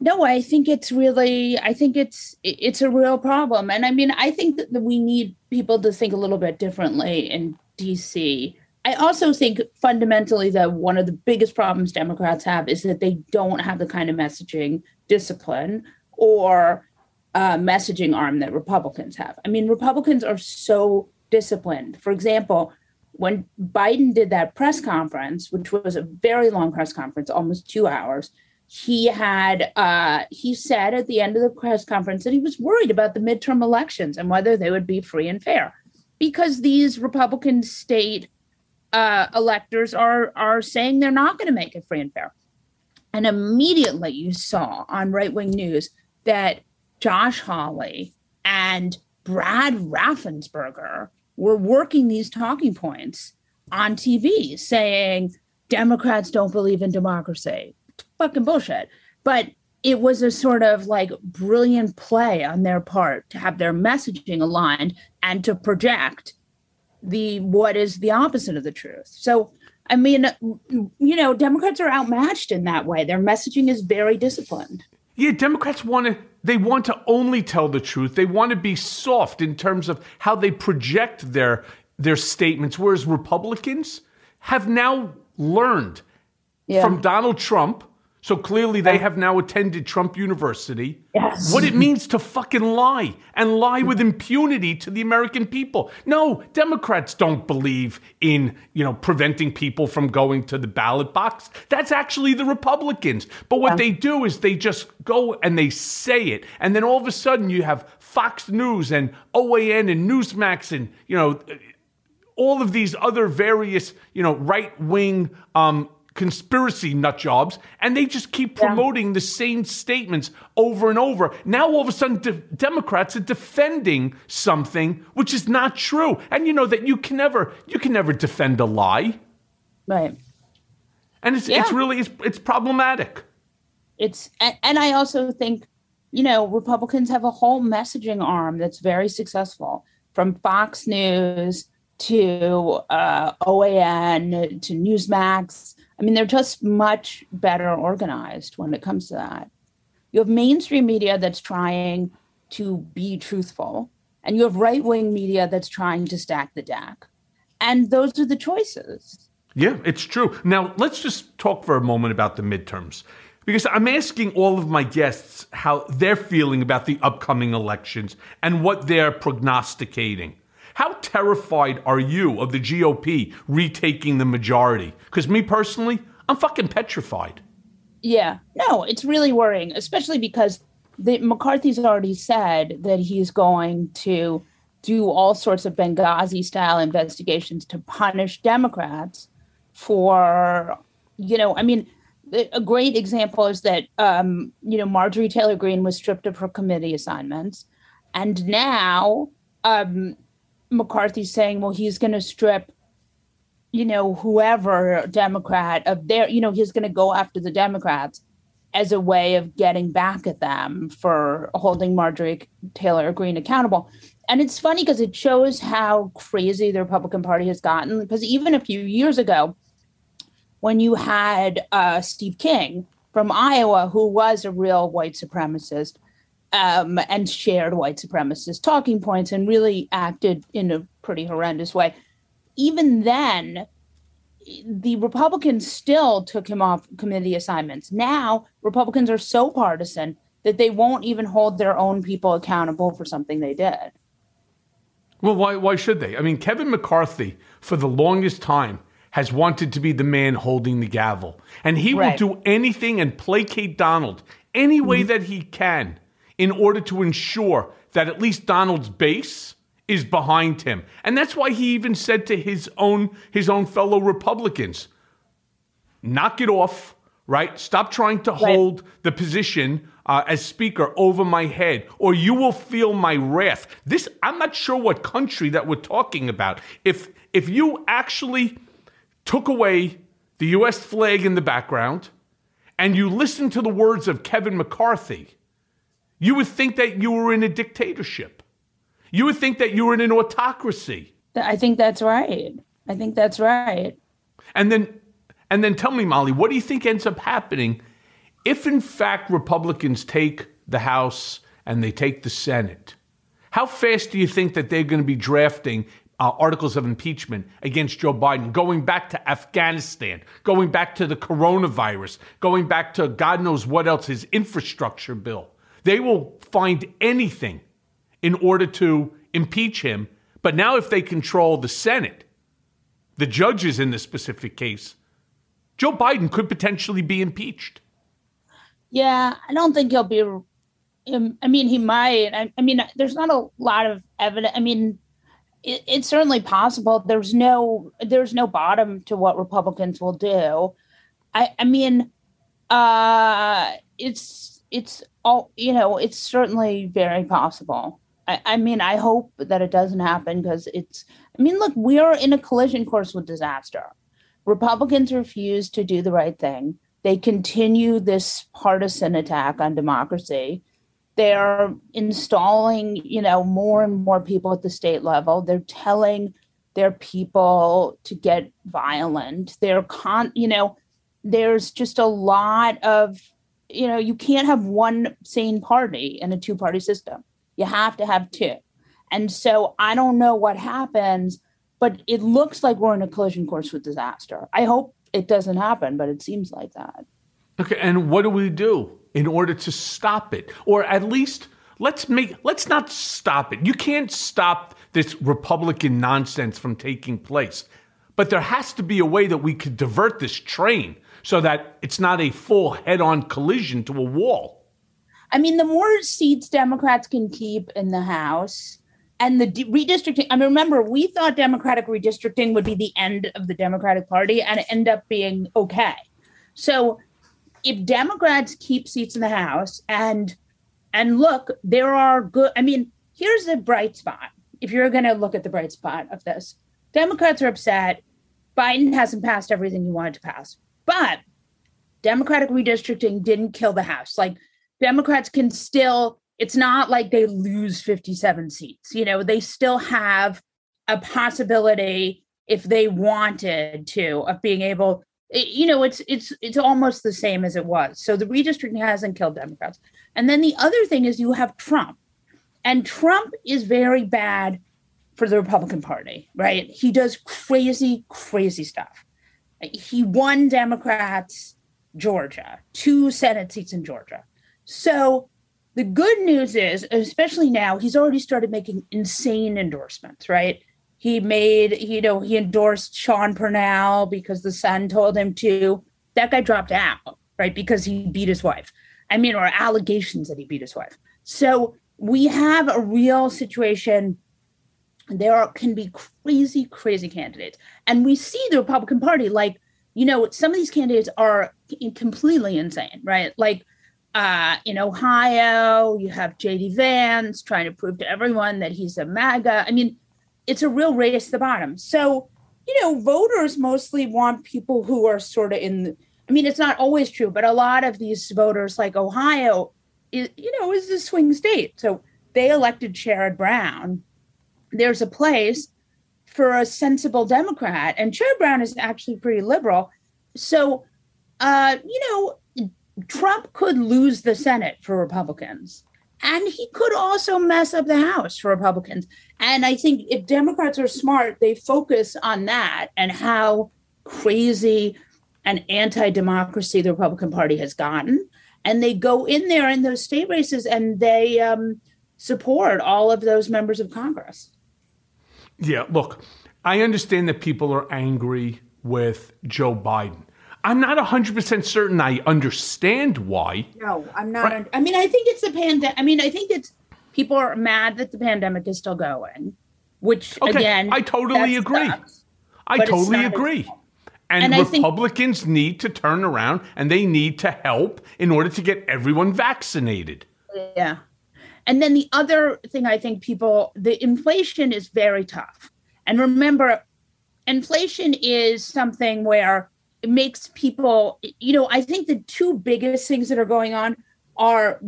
Speaker 11: no, I think it's really, I think it's it's a real problem, and I mean, I think that we need people to think a little bit differently in DC. I also think fundamentally that one of the biggest problems Democrats have is that they don't have the kind of messaging discipline or uh, messaging arm that Republicans have. I mean, Republicans are so disciplined. For example, when Biden did that press conference, which was a very long press conference, almost two hours, he had uh, he said at the end of the press conference that he was worried about the midterm elections and whether they would be free and fair, because these Republican state uh, electors are are saying they're not going to make it free and fair. And immediately you saw on right wing news that Josh Hawley and Brad Raffensperger were working these talking points on TV saying Democrats don't believe in democracy. Fucking bullshit. But it was a sort of like brilliant play on their part to have their messaging aligned and to project the what is the opposite of the truth. So I mean, you know, Democrats are outmatched in that way. Their messaging is very disciplined.
Speaker 1: Yeah, Democrats want to they want to only tell the truth. They want to be soft in terms of how they project their their statements whereas Republicans have now learned yeah. from Donald Trump so clearly they have now attended Trump University.
Speaker 11: Yes.
Speaker 1: What it means to fucking lie and lie with impunity to the American people. No, Democrats don't believe in, you know, preventing people from going to the ballot box. That's actually the Republicans. But what yeah. they do is they just go and they say it. And then all of a sudden you have Fox News and OAN and Newsmax and, you know, all of these other various, you know, right wing um, conspiracy nut jobs, and they just keep promoting yeah. the same statements over and over. Now, all of a sudden, de- Democrats are defending something which is not true, and you know that you can never you can never defend a lie,
Speaker 11: right?
Speaker 1: And it's yeah. it's really it's, it's problematic.
Speaker 11: It's and I also think you know Republicans have a whole messaging arm that's very successful, from Fox News to uh, OAN to Newsmax I mean, they're just much better organized when it comes to that. You have mainstream media that's trying to be truthful, and you have right wing media that's trying to stack the deck. And those are the choices.
Speaker 1: Yeah, it's true. Now, let's just talk for a moment about the midterms. Because I'm asking all of my guests how they're feeling about the upcoming elections and what they're prognosticating. How terrified are you of the GOP retaking the majority? Because me personally, I'm fucking petrified.
Speaker 11: Yeah, no, it's really worrying, especially because the, McCarthy's already said that he's going to do all sorts of Benghazi style investigations to punish Democrats for, you know, I mean, a great example is that, um, you know, Marjorie Taylor Greene was stripped of her committee assignments. And now um, McCarthy saying, well, he's going to strip, you know, whoever Democrat of their, you know, he's going to go after the Democrats as a way of getting back at them for holding Marjorie Taylor Greene accountable. And it's funny because it shows how crazy the Republican Party has gotten. Because even a few years ago, when you had uh, Steve King from Iowa, who was a real white supremacist, um, and shared white supremacist talking points and really acted in a pretty horrendous way. Even then, the Republicans still took him off committee assignments. Now, Republicans are so partisan that they won't even hold their own people accountable for something they did.
Speaker 1: Well, why, why should they? I mean, Kevin McCarthy, for the longest time, has wanted to be the man holding the gavel. And he right. will do anything and placate Donald any way mm-hmm. that he can in order to ensure that at least Donald's base is behind him. And that's why he even said to his own his own fellow Republicans, knock it off, right? Stop trying to right. hold the position uh, as speaker over my head or you will feel my wrath. This I'm not sure what country that we're talking about. If if you actually took away the US flag in the background and you listen to the words of Kevin McCarthy, you would think that you were in a dictatorship. You would think that you were in an autocracy.
Speaker 11: I think that's right. I think that's right.
Speaker 1: And then and then tell me, Molly, what do you think ends up happening if in fact Republicans take the House and they take the Senate? How fast do you think that they're going to be drafting uh, articles of impeachment against Joe Biden, going back to Afghanistan, going back to the coronavirus, going back to God knows what else, his infrastructure bill? They will find anything in order to impeach him. But now, if they control the Senate, the judges in this specific case, Joe Biden could potentially be impeached.
Speaker 11: Yeah, I don't think he'll be. Um, I mean, he might. I, mean, there's not a lot of evidence. I mean, it, it's certainly possible. There's no there's no bottom to what Republicans will do. I I mean, uh, it's it's all you know it's certainly very possible. I, I mean i hope that it doesn't happen because it's i mean look we are in a collision course with disaster. Republicans refuse to do the right thing. They continue this partisan attack on democracy. They're installing you know more and more people at the state level. They're telling their people to get violent. They're con you know there's just a lot of you know, you can't have one sane party in a two party system. You have to have two. And so I don't know what happens, but it looks like we're in a collision course with disaster. I hope it doesn't happen, but it seems like that.
Speaker 1: Okay, and what do we do in order to stop it? Or at least let's make let's not stop it. You can't stop this Republican nonsense from taking place. But there has to be a way that we could divert this train so that it's not a full head on collision to a wall.
Speaker 11: I mean, the more seats Democrats can keep in the House and the de- redistricting. I mean, remember, we thought Democratic redistricting would be the end of the Democratic Party, and ended up being okay. So, if Democrats keep seats in the House, and and look, there are good. I mean, here's a bright spot. If you're going to look at the bright spot of this, Democrats are upset. Biden hasn't passed everything he wanted to pass, but Democratic redistricting didn't kill the House. Like Democrats can still it's not like they lose 57 seats. You know, they still have a possibility if they wanted to of being able you know it's it's it's almost the same as it was. So the redistricting hasn't killed democrats. And then the other thing is you have trump. And trump is very bad for the republican party right? He does crazy crazy stuff he won democrats georgia two senate seats in georgia so the good news is, especially now, he's already started making insane endorsements, right? He made, you know, he endorsed Sean Parnell because the son told him to. That guy dropped out, right? Because he beat his wife. I mean, or allegations that he beat his wife. So we have a real situation. There are, can be crazy, crazy candidates. And we see the Republican Party, like, you know, some of these candidates are completely insane, right? Like, uh, in Ohio, you have JD Vance trying to prove to everyone that he's a MAGA. I mean, it's a real race to the bottom. So, you know, voters mostly want people who are sort of in. I mean, it's not always true, but a lot of these voters, like Ohio, is you know is a swing state. So they elected Sherrod Brown. There's a place for a sensible Democrat, and Sherrod Brown is actually pretty liberal. So, uh, you know, Trump could lose the Senate for Republicans. And he could also mess up the House for Republicans. And I think if Democrats are smart, they focus on that and how crazy and anti democracy the Republican Party has gotten. And they go in there in those state races and they um, support all of those members of Congress.
Speaker 1: Yeah, look, I understand that people are angry with Joe Biden. I'm not 100% certain I understand why.
Speaker 11: No, I'm not. Right. I mean, I think it's the pandemic. I mean, I think it's people are mad that the pandemic is still going, which okay, again,
Speaker 1: I totally agree. Sucks, I totally agree. And, and Republicans think, need to turn around and they need to help in order to get everyone vaccinated.
Speaker 11: Yeah. And then the other thing I think people, the inflation is very tough. And remember, inflation is something where it makes people you know i think the two biggest things that are going on are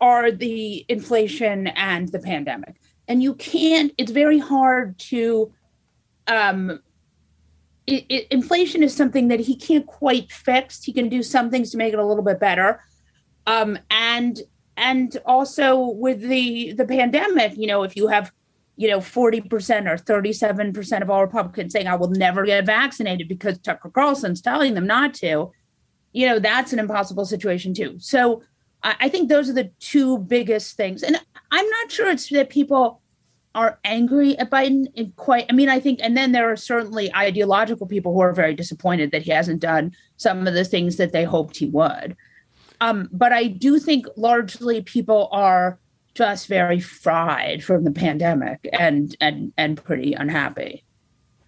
Speaker 11: are the inflation and the pandemic. And you can't it's very hard to um it, it, inflation is something that he can't quite fix. He can do some things to make it a little bit better. Um and and also with the the pandemic you know if you have you know, 40% or 37% of all Republicans saying, I will never get vaccinated because Tucker Carlson's telling them not to, you know, that's an impossible situation too. So I think those are the two biggest things. And I'm not sure it's that people are angry at Biden quite, I mean, I think, and then there are certainly ideological people who are very disappointed that he hasn't done some of the things that they hoped he would. Um, but I do think largely people are just very fried from the pandemic and and and pretty unhappy.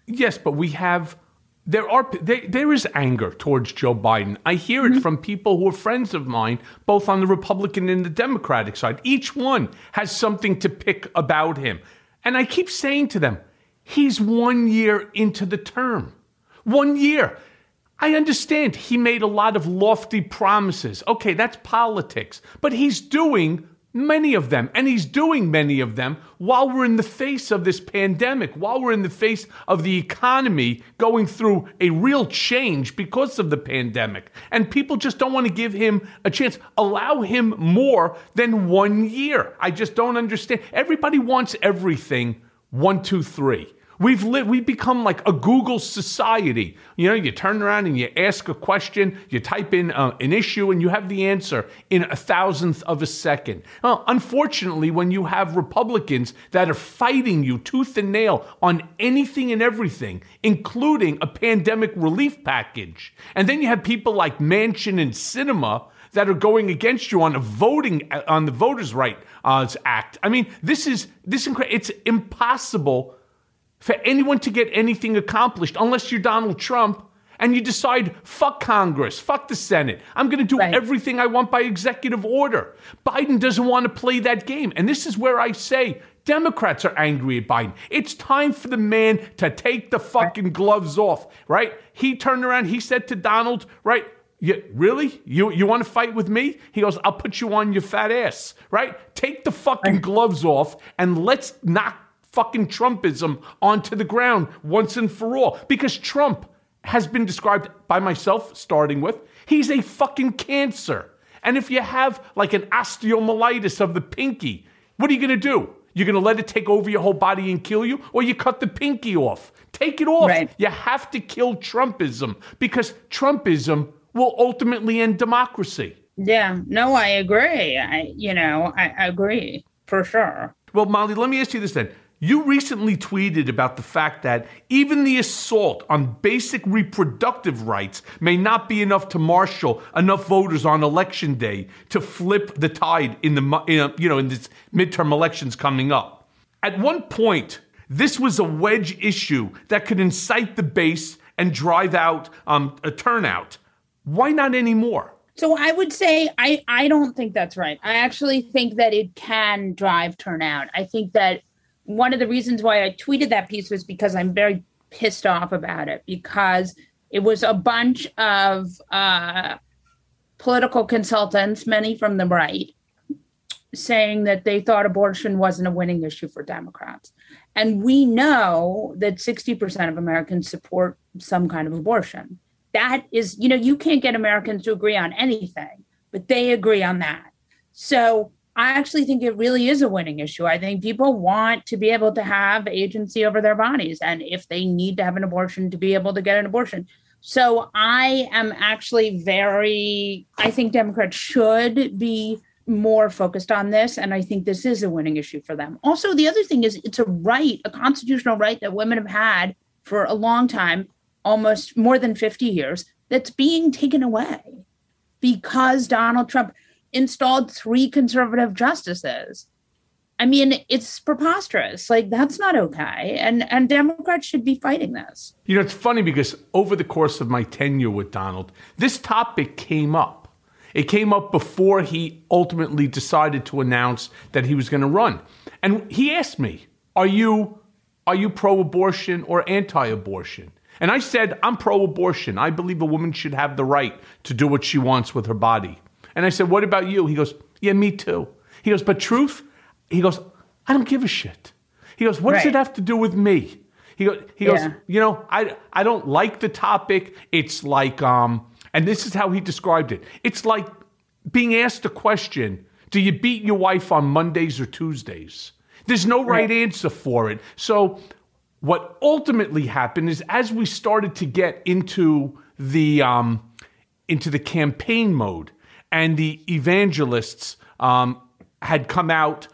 Speaker 1: Yes, but we have there are there, there is anger towards Joe Biden. I hear it mm-hmm. from people who are friends of mine, both on the Republican and the Democratic side. Each one has something to pick about him. And I keep saying to them, he's one year into the term. One year. I understand he made a lot of lofty promises. Okay, that's politics. But he's doing Many of them, and he's doing many of them while we're in the face of this pandemic, while we're in the face of the economy going through a real change because of the pandemic. And people just don't want to give him a chance, allow him more than one year. I just don't understand. Everybody wants everything one, two, three. We've we've become like a Google society. You know, you turn around and you ask a question, you type in uh, an issue, and you have the answer in a thousandth of a second. Well, unfortunately, when you have Republicans that are fighting you tooth and nail on anything and everything, including a pandemic relief package, and then you have people like Manchin and Sinema that are going against you on voting on the Voters' Right uh, Act. I mean, this is this incre- it's impossible for anyone to get anything accomplished unless you're Donald Trump and you decide, fuck Congress, fuck the Senate. I'm going to do right. everything I want by executive order. Biden doesn't want to play that game. And this is where I say Democrats are angry at Biden. It's time for the man to take the fucking gloves off, right? He turned around, he said to Donald, right? You, really? You you want to fight with me? He goes, I'll put you on your fat ass, right? Take the fucking gloves off and let's knock fucking Trumpism onto the ground once and for all. Because Trump has been described by myself, starting with, he's a fucking cancer. And if you have like an osteomyelitis of the pinky, what are you going to do? You're going to let it take over your whole body and kill you, or you cut the pinky off. Take it off. Right. You have to kill Trumpism because Trumpism will ultimately end democracy.
Speaker 11: Yeah, no, I agree. I, you know, I, I agree for sure.
Speaker 1: Well, Molly, let me ask you this then. You recently tweeted about the fact that even the assault on basic reproductive rights may not be enough to marshal enough voters on election day to flip the tide in the in, you know in this midterm elections coming up. At one point, this was a wedge issue that could incite the base and drive out um, a turnout. Why not anymore?
Speaker 11: So I would say I I don't think that's right. I actually think that it can drive turnout. I think that one of the reasons why I tweeted that piece was because I'm very pissed off about it because it was a bunch of uh, political consultants, many from the right, saying that they thought abortion wasn't a winning issue for Democrats. And we know that 60% of Americans support some kind of abortion. That is, you know, you can't get Americans to agree on anything, but they agree on that. So I actually think it really is a winning issue. I think people want to be able to have agency over their bodies, and if they need to have an abortion, to be able to get an abortion. So I am actually very, I think Democrats should be more focused on this. And I think this is a winning issue for them. Also, the other thing is it's a right, a constitutional right that women have had for a long time, almost more than 50 years, that's being taken away because Donald Trump installed three conservative justices. I mean, it's preposterous. Like that's not okay. And and Democrats should be fighting this.
Speaker 1: You know, it's funny because over the course of my tenure with Donald, this topic came up. It came up before he ultimately decided to announce that he was going to run. And he asked me, "Are you are you pro-abortion or anti-abortion?" And I said, "I'm pro-abortion. I believe a woman should have the right to do what she wants with her body." And I said, What about you? He goes, Yeah, me too. He goes, But truth? He goes, I don't give a shit. He goes, What right. does it have to do with me? He, go, he yeah. goes, You know, I, I don't like the topic. It's like, um, and this is how he described it it's like being asked a question Do you beat your wife on Mondays or Tuesdays? There's no right, right answer for it. So, what ultimately happened is as we started to get into the um, into the campaign mode, and the evangelists um, had come out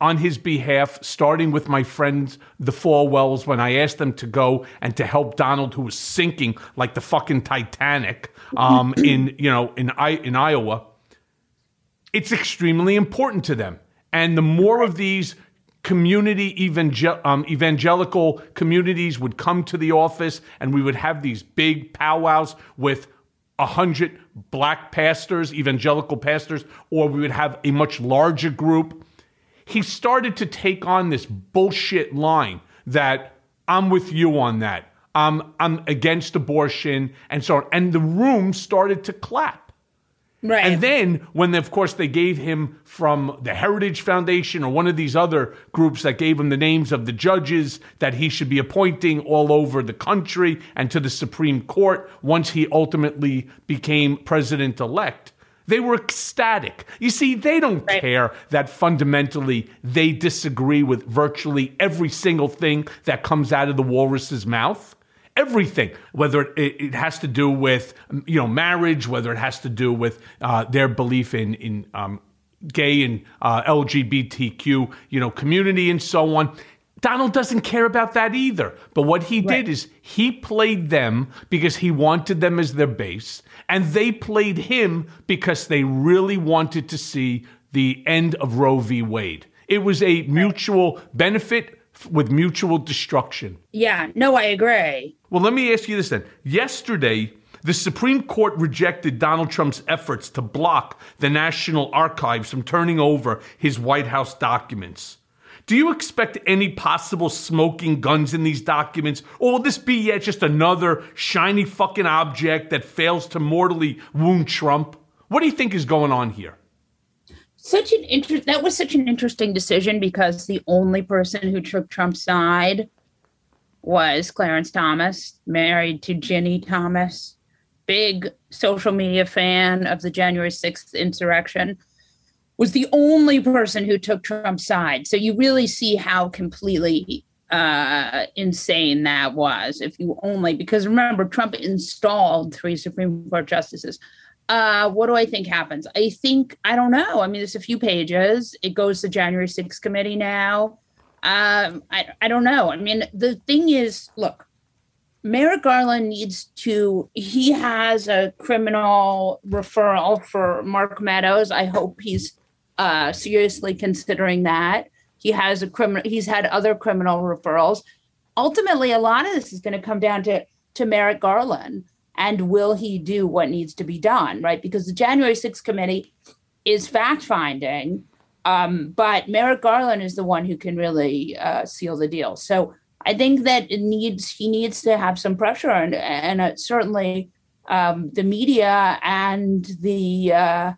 Speaker 1: on his behalf, starting with my friends, the Falwells, when I asked them to go and to help Donald, who was sinking like the fucking Titanic um, <clears throat> in, you know, in, I- in Iowa. It's extremely important to them. And the more of these community evangel- um, evangelical communities would come to the office and we would have these big powwows with a hundred black pastors, evangelical pastors, or we would have a much larger group. He started to take on this bullshit line that I'm with you on that. I'm, I'm against abortion and so on. And the room started to clap.
Speaker 11: Right.
Speaker 1: And then when, of course, they gave him from the Heritage Foundation or one of these other groups that gave him the names of the judges that he should be appointing all over the country and to the Supreme Court once he ultimately became president elect, they were ecstatic. You see, they don't right. care that fundamentally they disagree with virtually every single thing that comes out of the walrus's mouth everything, whether it, it, has to do with you know marriage, whether it has to do with uh, their belief in in um, gay and uh, LGBTQ you know community and so on. Donald doesn't care about that either. But what he right. did is he played them because he wanted them as their base, and they played him because they really wanted to see the end of Roe v. Wade. It was a mutual benefit with mutual destruction.
Speaker 11: Yeah, no, I agree.
Speaker 1: Well, let me ask you this then. Yesterday, the Supreme Court rejected Donald Trump's efforts to block the National Archives from turning over his White House documents. Do you expect any possible smoking guns in these documents? Or will this be yet just another shiny fucking object that fails to mortally wound Trump? What do you think is going on here?
Speaker 11: Such an inter- that was such an interesting decision because the only person who took Trump's side was Clarence Thomas, married to Ginni Thomas, big social media fan of the January 6th insurrection was the only person who took Trump's side. So you really see how completely uh, insane that was. If you only, because remember, Trump installed three Supreme Court justices. Uh, what do I think happens? I think, I don't know. I mean, it's a few pages. It goes to January 6th committee now. Um, I, I don't know. I mean, the thing is, look, Merrick Garland needs to, he has a criminal referral for Mark Meadows. I hope he's uh, seriously considering that. He has a criminal. He's had other criminal referrals. Ultimately, a lot of this is going to come down to to Merrick Garland and will he do what needs to be done, right? Because the January 6th committee is fact finding, um, but Merrick Garland is the one who can really uh, seal the deal. So I think that it needs he needs to have some pressure, and and uh, certainly um, the media and the uh,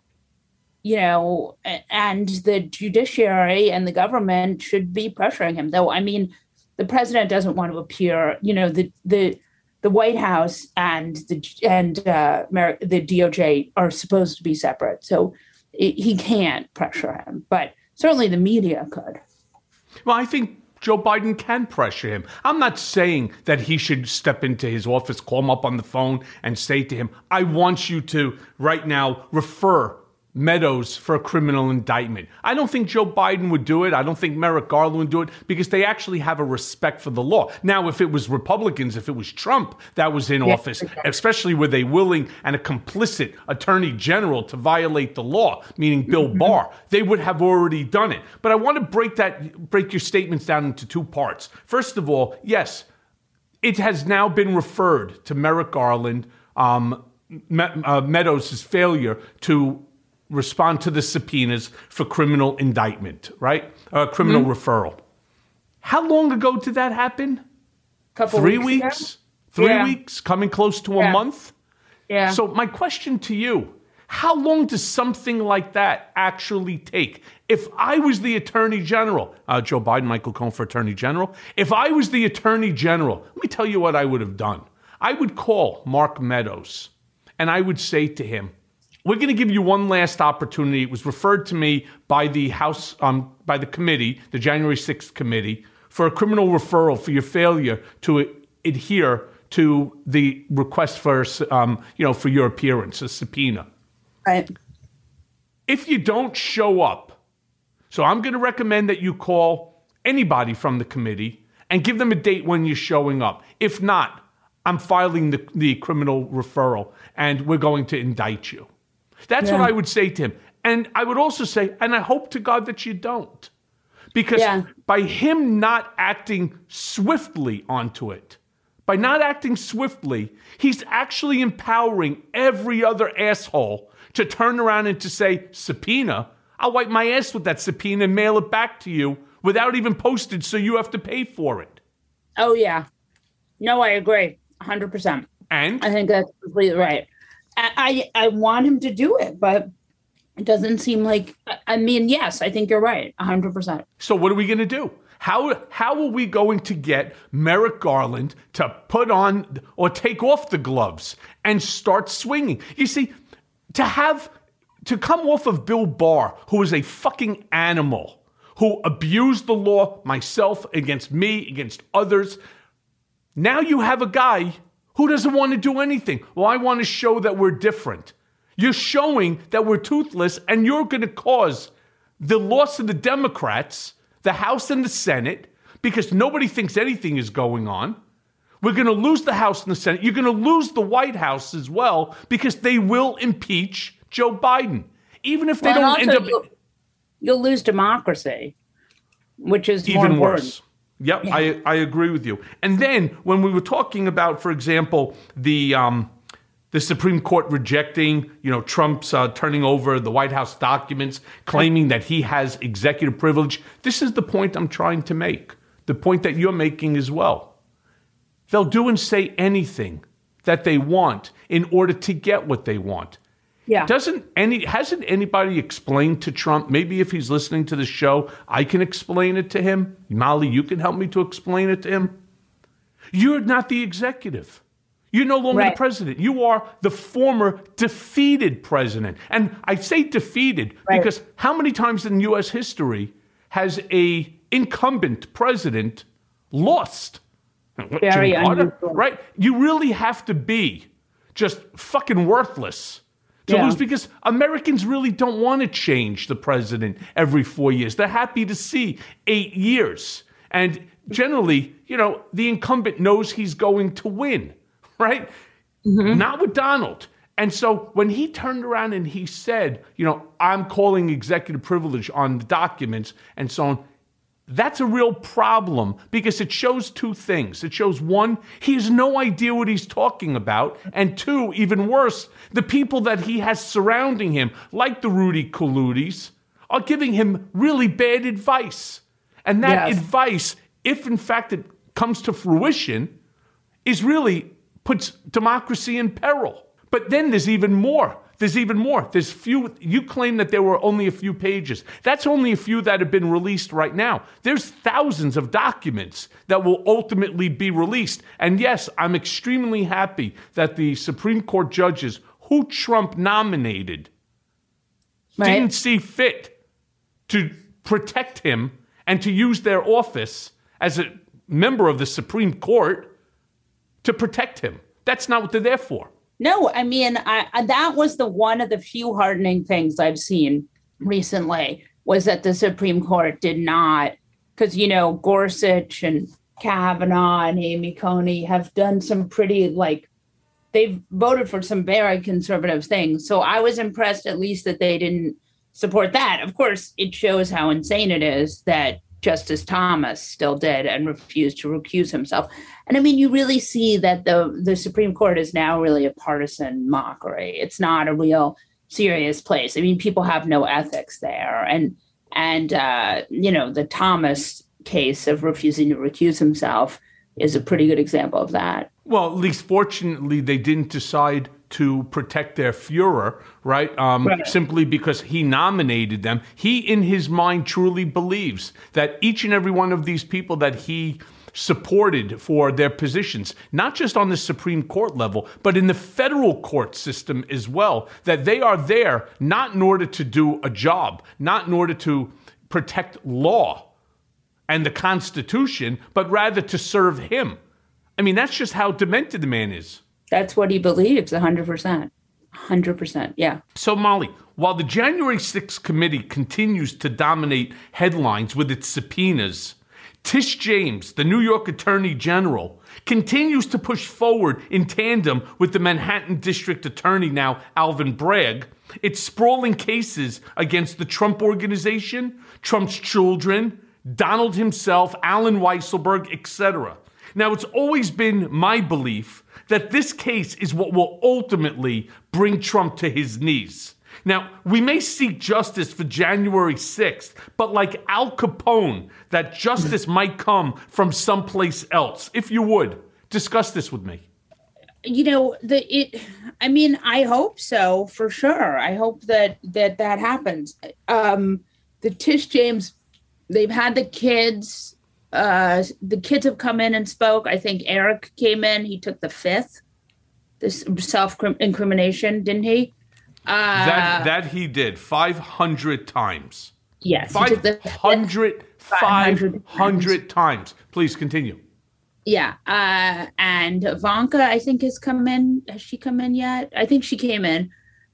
Speaker 11: you know, and the judiciary and the government should be pressuring him. Though, I mean, the president doesn't want to appear. You know, the the the White House and the and uh, the DOJ are supposed to be separate, so it, he can't pressure him. But certainly, the media could.
Speaker 1: Well, I think Joe Biden can pressure him. I'm not saying that he should step into his office, call him up on the phone, and say to him, I want you to right now refer Meadows for a criminal indictment. I don't think Joe Biden would do it. I don't think Merrick Garland would do it because they actually have a respect for the law. Now, if it was Republicans, if it was Trump that was in office, especially with a willing and a complicit attorney general to violate the law, meaning Bill mm-hmm. Barr, they would have already done it. But I want to break that break your statements down into two parts. First of all, yes, it has now been referred to Merrick Garland. Um, uh, Meadows' failure to respond to the subpoenas for criminal indictment, right? Uh, criminal mm-hmm. referral. How long ago did that happen?
Speaker 11: Couple
Speaker 1: Three
Speaker 11: weeks.
Speaker 1: weeks? Three yeah. weeks? Coming close to
Speaker 11: yeah.
Speaker 1: a month?
Speaker 11: Yeah.
Speaker 1: So, my question to you how long does something like that actually take? If I was the Attorney General, uh, Joe Biden, Michael Cohen for Attorney General, if I was the Attorney General, let me tell you what I would have done. I would call Mark Meadows and I would say to him, we're going to give you one last opportunity. It was referred to me by the House, um, by the committee, the January 6th committee, for a criminal referral for your failure to adhere to the request for, um, you know, for your appearance, a subpoena.
Speaker 11: Right.
Speaker 1: If you don't show up, so I'm going to recommend that you call anybody from the committee and give them a date when you're showing up. If not, I'm filing the, the criminal referral and we're going to indict you. That's yeah. what I would say to him. And I would also say, and I hope to God that you don't. Because yeah. by him not acting swiftly onto it, by not acting swiftly, he's actually empowering every other asshole to turn around and to say, subpoena, I'll wipe my ass with that subpoena and mail it back to you without even postage, so you have to pay for it.
Speaker 11: Oh, yeah. No, I agree. 100%.
Speaker 1: And?
Speaker 11: I think that's completely right. I I want him to do it, but it doesn't seem like. I mean, yes, I think you're right, 100. percent
Speaker 1: So what are we going to do? How how are we going to get Merrick Garland to put on or take off the gloves and start swinging? You see, to have to come off of Bill Barr, who is a fucking animal, who abused the law, myself against me, against others. Now you have a guy who doesn't want to do anything? Well, I want to show that we're different. You're showing that we're toothless, and you're going to cause the loss of the Democrats, the House and the Senate, because nobody thinks anything is going on. We're going to lose the House and the Senate. You're going to lose the White House as well because they will impeach Joe Biden. Even if they
Speaker 11: Well,
Speaker 1: don't end up
Speaker 11: you'll, you'll lose democracy, which is more
Speaker 1: even worse. Yep, I, I agree with you. And then when we were talking about, for example, the um, the Supreme Court rejecting, you know, Trump's uh, turning over the White House documents, claiming that he has executive privilege. This is the point I'm trying to make. The point that you're making as well. They'll do and say anything that they want in order to get what they want.
Speaker 11: Yeah.
Speaker 1: Doesn't any hasn't anybody explained to Trump? Maybe if he's listening to the show, I can explain it to him. Molly, you can help me to explain it to him. You're not the executive. You're no longer
Speaker 11: Right.
Speaker 1: the president. You are the former defeated president. And I say defeated because how many times in US history has a incumbent president lost?
Speaker 11: Very
Speaker 1: Carter? Right? You really have to be just fucking worthless to
Speaker 11: Yeah.
Speaker 1: lose because Americans really don't want to change the president every four years. They're happy to see eight years. And generally, you know, the incumbent knows he's going to win, <laughs> right? Mm-hmm. Not with Donald. And so when he turned around and he said, you know, I'm calling executive privilege on the documents and so on, that's a real problem because it shows two things. It shows one, he has no idea what he's talking about. And two, even worse, the people that he has surrounding him, like the Rudy Kaludis, are giving him really bad advice. And that
Speaker 11: Yes.
Speaker 1: advice, if in fact it comes to fruition, is really puts democracy in peril. But then there's even more. There's even more. There's few. You claim that there were only a few pages. That's only a few that have been released right now. There's thousands of documents that will ultimately be released. And yes, I'm extremely happy that the Supreme Court judges who Trump nominated didn't see fit to protect him and to use their office as a member of the Supreme Court to protect him. That's not what they're there for.
Speaker 11: No, I mean, I, that was the one of the few hardening things I've seen recently was that the Supreme Court did not, because you know Gorsuch and Kavanaugh and Amy Coney have done some pretty like they've voted for some very conservative things. So I was impressed at least that they didn't support that. Of course, it shows how insane it is that Justice Thomas still did and refused to recuse himself. And I mean, you really see that the the Supreme Court is now really a partisan mockery. It's not a real serious place. I mean, people have no ethics there, and and uh, you know the Thomas case of refusing to recuse himself is a pretty good example of that.
Speaker 1: Well, at least fortunately, they didn't decide to protect their Fuhrer, right? Um,
Speaker 11: Right.
Speaker 1: Simply because he nominated them. He, in his mind, truly believes that each and every one of these people that he supported for their positions, not just on the Supreme Court level, but in the federal court system as well, that they are there not in order to do a job, not in order to protect law and the Constitution, but rather to serve him. I mean, that's just how demented the man is.
Speaker 11: That's what he believes, hundred percent, hundred percent. Yeah.
Speaker 1: So, Molly, while the January 6th committee continues to dominate headlines with its subpoenas, Tish James, the New York Attorney General, continues to push forward in tandem with the Manhattan District Attorney now, Alvin Bragg, its sprawling cases against the Trump Organization, Trump's children, Donald himself, Allen Weisselberg, etc. Now, it's always been my belief that this case is what will ultimately bring Trump to his knees. Now, we may seek justice for January 6th, but like Al Capone, that justice <clears throat> might come from someplace else. If you would, discuss this with me.
Speaker 11: you know the it i mean i hope so for sure i hope that that that happens um the tish james they've had the kids uh the kids have come in and spoke i think eric came in he took the fifth this self incrimination didn't he uh
Speaker 1: that, that he did 500 times.
Speaker 11: yes he took
Speaker 1: 500, 500 times. Please continue.
Speaker 11: Yeah. Uh, and Ivanka, I think, has come in. Has she come in yet? I think she came in.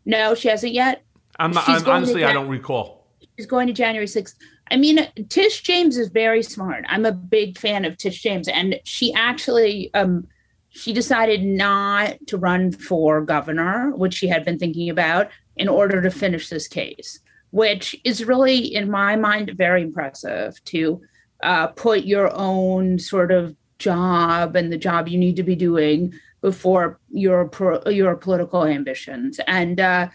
Speaker 11: No, she hasn't yet.
Speaker 1: I'm not, I'm, honestly, I don't recall.
Speaker 11: She's going to January 6th. I mean, Tish James is very smart. I'm a big fan of Tish James, and she actually um, she decided not to run for governor, which she had been thinking about, in order to finish this case, which is really, in my mind, very impressive to uh, put your own sort of job and the job you need to be doing before your your political ambitions. And uh,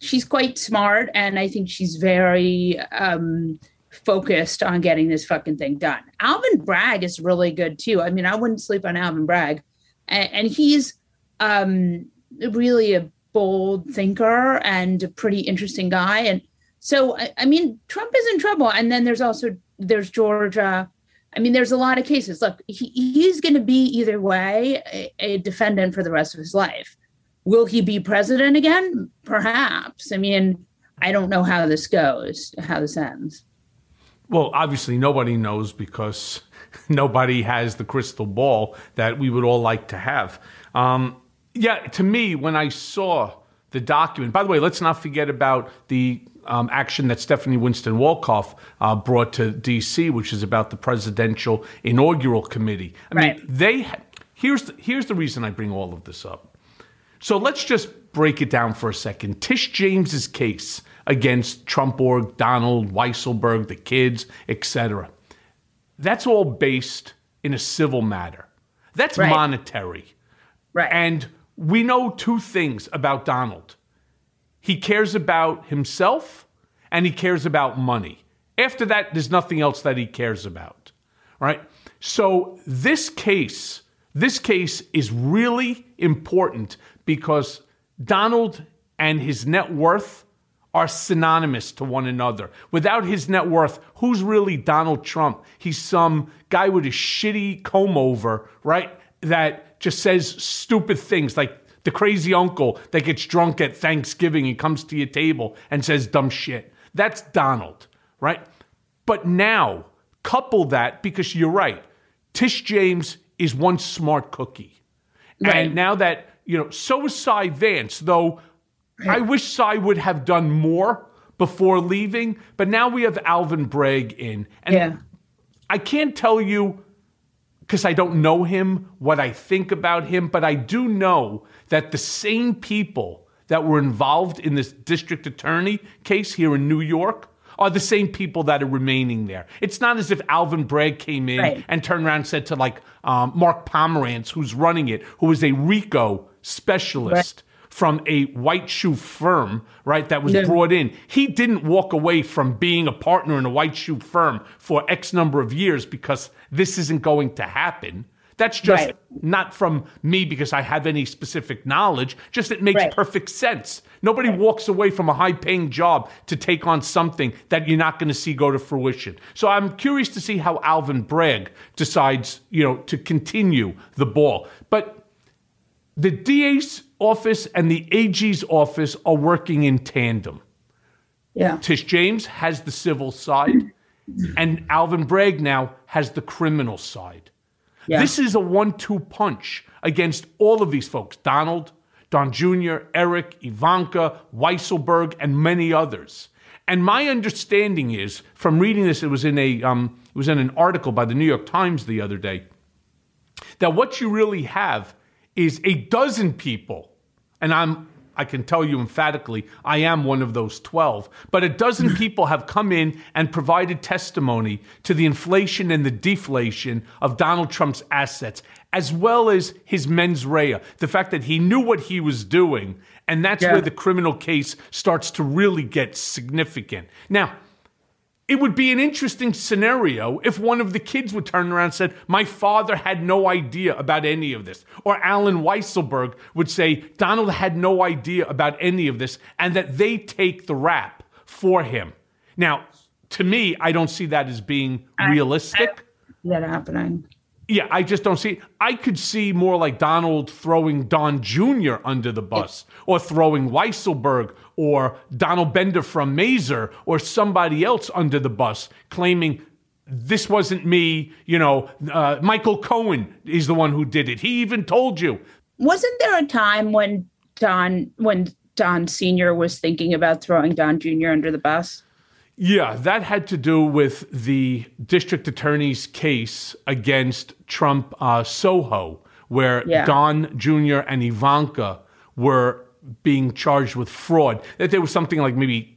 Speaker 11: she's quite smart, and I think she's very um, focused on getting this fucking thing done. Alvin Bragg is really good too. I mean, I wouldn't sleep on Alvin Bragg, and, and he's um, really a bold thinker and a pretty interesting guy. And so, I, I mean, Trump is in trouble. And then there's also there's Georgia I mean, there's a lot of cases. Look, he, he's going to be either way a, a, defendant for the rest of his life. Will he be president again? Perhaps. I mean, I don't know how this goes, how this ends.
Speaker 1: Well, obviously, nobody knows because <laughs> nobody has the crystal ball that we would all like to have. Um, yeah, to me, when I saw the document, by the way, let's not forget about the um, action that Stephanie Winston Wolkoff uh, brought to D.C., which is about the presidential inaugural committee. I right. mean, they here's the, here's the reason I bring all of this up. So let's just break it down for a second. Tish James's case against Trumporg, Donald Weisselberg, the kids, etc. That's all based in a civil matter. That's right. monetary.
Speaker 11: Right.
Speaker 1: And we know two things about Donald. He cares about himself and he cares about money. After that, there's nothing else that he cares about, right? So this case, this case is really important because Donald and his net worth are synonymous to one another. Without his net worth, who's really Donald Trump? He's some guy with a shitty comb over, right? That just says stupid things like the crazy uncle that gets drunk at Thanksgiving and comes to your table and says dumb shit. That's Donald, right? But now, couple that because you're right. Tish James is one smart cookie. Right. And now that, you know, so is Cy Vance, though I wish Cy would have done more before leaving, but now we have Alvin Bragg in. And yeah. I can't tell you because I don't know him, what I think about him, but I do know that the same people that were involved in this district attorney case here in New York are the same people that are remaining there. It's not as if Alvin Bragg came in right. and turned around and said to like um, Mark Pomerantz, who's running it, who is a RICO specialist. Right from a white shoe firm, right, that was yeah. brought in. He didn't walk away from being a partner in a white shoe firm for X number of years because this isn't going to happen. That's just right. not from me because I have any specific knowledge, just it makes right. perfect sense. Nobody right. walks away from a high paying job to take on something that you're not going to see go to fruition. So I'm curious to see how Alvin Bragg decides, you know, to continue the ball. But the DA's office and the AG's office are working in tandem.
Speaker 11: Yeah.
Speaker 1: Tish James has the civil side, and Alvin Bragg now has the criminal side. Yeah. This is a one two punch against all of these folks Donald, Don Jr., Eric, Ivanka, Weisselberg, and many others. And my understanding is from reading this, it was in a um, it was in an article by the New York Times the other day, that what you really have is a dozen people, and I'm I can tell you emphatically, I am one of those 12. But a dozen <clears throat> people have come in and provided testimony to the inflation and the deflation of Donald Trump's assets, as well as his mens rea, the fact that he knew what he was doing. And that's yeah. where the criminal case starts to really get significant. Now, it would be an interesting scenario if one of the kids would turn around and said, My father had no idea about any of this. Or Allen Weisselberg would say, Donald had no idea about any of this, and that they take the rap for him. Now, to me, I don't see that as being realistic. I,
Speaker 11: I that happening.
Speaker 1: Yeah, I just don't see. I could see more like Donald throwing Don Jr. under the bus, or throwing Weisselberg, or Donald Bender from Mazars, or somebody else under the bus, claiming this wasn't me. You know, uh, Michael Cohen is the one who did it. He even told you.
Speaker 11: Wasn't there a time when Don, when Don Sr. was thinking about throwing Don Jr. under the bus?
Speaker 1: Yeah, that had to do with the district attorney's case against Trump uh, Soho, where
Speaker 11: Yeah.
Speaker 1: Don Jr. and Ivanka were being charged with fraud. That there was something like maybe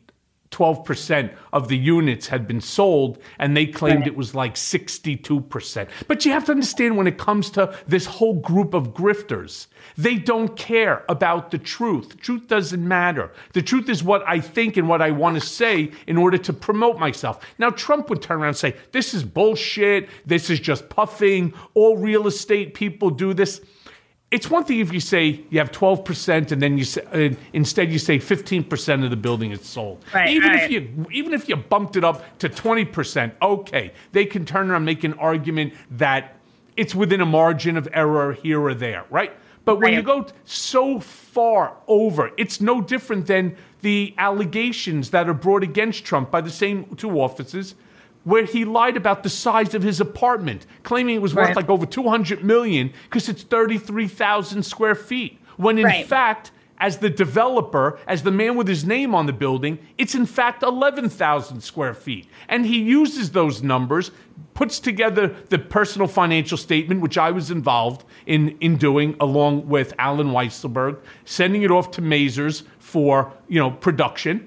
Speaker 1: 12% of the units had been sold, and they claimed it was like 62%. But you have to understand when it comes to this whole group of grifters, they don't care about the truth. Truth doesn't matter. The truth is what I think and what I want to say in order to promote myself. Now, Trump would turn around and say, This is bullshit. This is just puffing. All real estate people do this it's one thing if you say you have 12% and then you say, uh, instead you say 15% of the building is sold.
Speaker 11: Right,
Speaker 1: even if you even if you bumped it up to 20%, okay. They can turn around and make an argument that it's within a margin of error here or there, right? But when you go so far over, it's no different than the allegations that are brought against Trump by the same two offices where he lied about the size of his apartment, claiming it was worth
Speaker 11: Right.
Speaker 1: like over 200 million because it's 33,000 square feet. When in
Speaker 11: Right.
Speaker 1: fact, as the developer, as the man with his name on the building, it's in fact 11,000 square feet. And he uses those numbers, puts together the personal financial statement, which I was involved in, in doing along with Allen Weisselberg, sending it off to Mazars for, you know, production.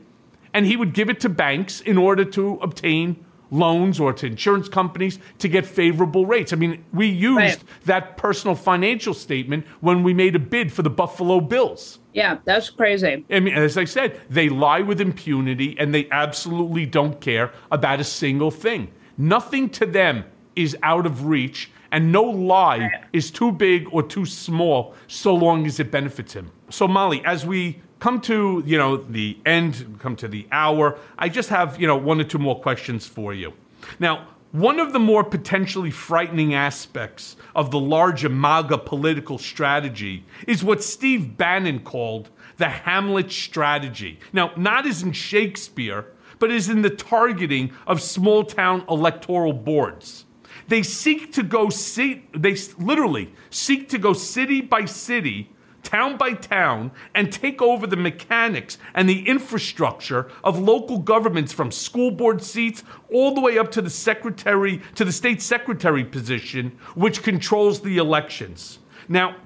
Speaker 1: And he would give it to banks in order to obtain loans or to insurance companies to get favorable rates. I mean, we used
Speaker 11: Right.
Speaker 1: that personal financial statement when we made a bid for the Buffalo Bills.
Speaker 11: Yeah, that's crazy.
Speaker 1: I mean, as I said, they lie with impunity and they absolutely don't care about a single thing. Nothing to them is out of reach, and no lie is too big or too small so long as it benefits him. So, Molly, as we come to you know the end, come to the hour, I just have you know one or two more questions for you. Now, one of the more potentially frightening aspects of the larger MAGA political strategy is what Steve Bannon called the Hamlet strategy. Now, not as in Shakespeare, but as in the targeting of small town electoral boards. They seek to go ci- they literally seek to go city by city, town by town, and take over the mechanics and the infrastructure of local governments from school board seats all the way up to the secretary to the state secretary position, which controls the elections. Now,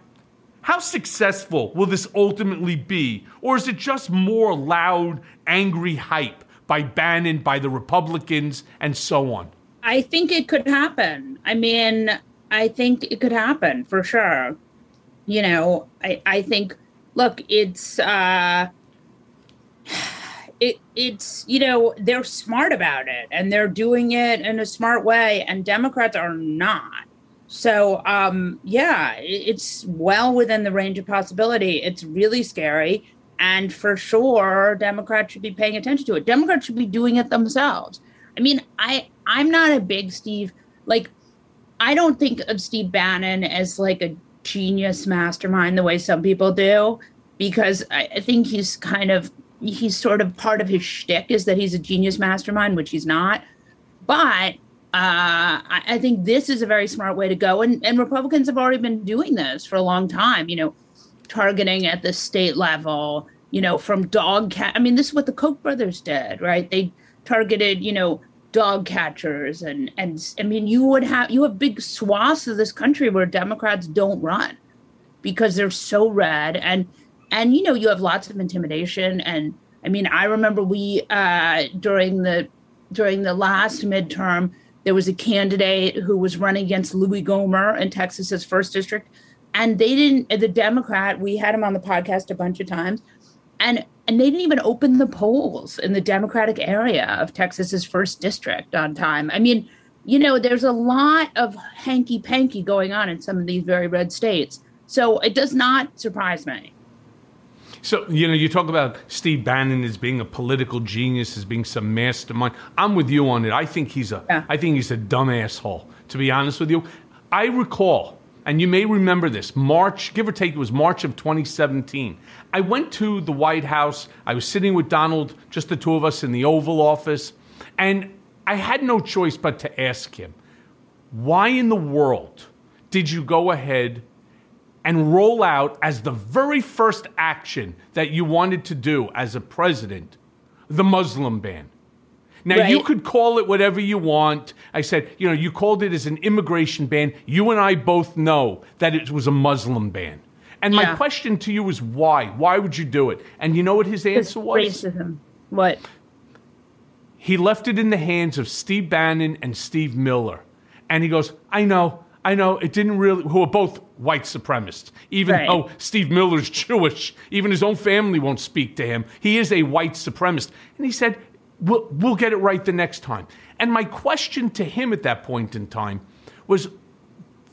Speaker 1: how successful will this ultimately be? Or is it just more loud, angry hype by Bannon, by the Republicans, and so on?
Speaker 11: I think it could happen. I mean, I think it could happen for sure. You know, I, I think look, it's uh it it's you know, they're smart about it and they're doing it in a smart way and Democrats are not. So um yeah, it's well within the range of possibility. It's really scary and for sure Democrats should be paying attention to it. Democrats should be doing it themselves. I mean, I I'm not a big Steve like I don't think of Steve Bannon as like a genius mastermind the way some people do, because I, I think he's kind of he's sort of part of his shtick is that he's a genius mastermind, which he's not. But uh, I, I think this is a very smart way to go, and and Republicans have already been doing this for a long time. You know, targeting at the state level. You know, from dog cat. I mean, this is what the Koch brothers did, right? They targeted, you know, dog catchers and and I mean you would have you have big swaths of this country where Democrats don't run because they're so red and and you know you have lots of intimidation and I mean I remember we uh during the during the last midterm there was a candidate who was running against Louie Gohmert in Texas's first district and they didn't the Democrat we had him on the podcast a bunch of times and and they didn't even open the polls in the Democratic area of Texas's first district on time. I mean, you know, there's a lot of hanky panky going on in some of these very red states. So it does not surprise me.
Speaker 1: So, you know, you talk about Steve Bannon as being a political genius, as being some mastermind. I'm with you on it. I think he's a I think he's a dumb asshole, to be honest with you. I recall, and you may remember this, March, give or take, it was March of 2017. I went to the White House. I was sitting with Donald, just the two of us in the Oval Office, and I had no choice but to ask him, why in the world did you go ahead and roll out as the very first action that you wanted to do as a president the Muslim ban. Now
Speaker 11: Right.
Speaker 1: you could call it whatever you want. I said, you know, you called it as an immigration ban. You and I both know that it was a Muslim ban. And my
Speaker 11: Yeah.
Speaker 1: question to you is why? Why would you do it? And you know what his answer was?
Speaker 11: racism. What?
Speaker 1: He left it in the hands of Steve Bannon and Steve Miller. And he goes, I know, I know, it didn't really, who are both white supremacists. Even
Speaker 11: Right.
Speaker 1: though Steve Miller's <laughs> Jewish, even his own family won't speak to him. He is a white supremacist. And he said, we'll, we'll get it right the next time. And my question to him at that point in time was,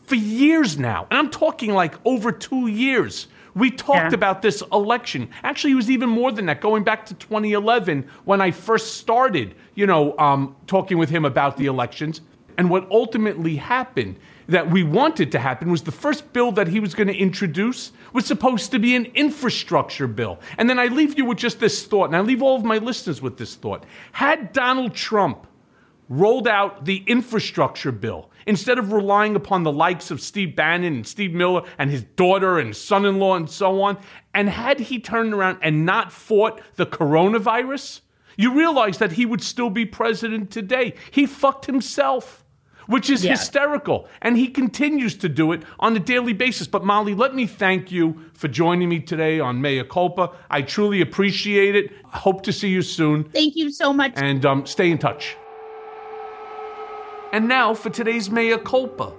Speaker 1: for years now, and I'm talking like over two years. We talked
Speaker 11: Yeah.
Speaker 1: about this election. Actually, it was even more than that, going back to 2011 when I first started, you know, um, talking with him about the elections. And what ultimately happened that we wanted to happen was the first bill that he was going to introduce was supposed to be an infrastructure bill. And then I leave you with just this thought, and I leave all of my listeners with this thought. Had Donald Trump rolled out the infrastructure bill instead of relying upon the likes of Steve Bannon and Steve Miller and his daughter and son in law and so on. And had he turned around and not fought the coronavirus, you realize that he would still be president today. He fucked himself. Which is
Speaker 11: Yeah.
Speaker 1: hysterical. And he continues to do it on a daily basis. But Molly, let me thank you for joining me today on Mea Culpa. I truly appreciate it. I hope to see you soon
Speaker 11: Thank you so much.
Speaker 1: and um, stay in touch. And now for today's Mea Culpa.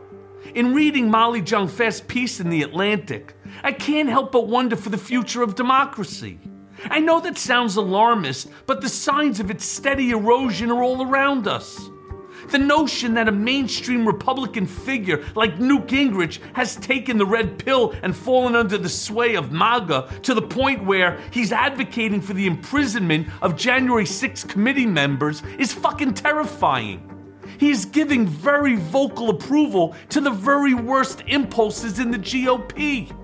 Speaker 1: In reading Molly Jong-Fast's piece in The Atlantic, I can't help but wonder for the future of democracy. I know that sounds alarmist, but the signs of its steady erosion are all around us. The notion that a mainstream Republican figure like Newt Gingrich has taken the red pill and fallen under the sway of MAGA to the point where he's advocating for the imprisonment of January 6 committee members is fucking terrifying. He is giving very vocal approval to the very worst impulses in the GOP.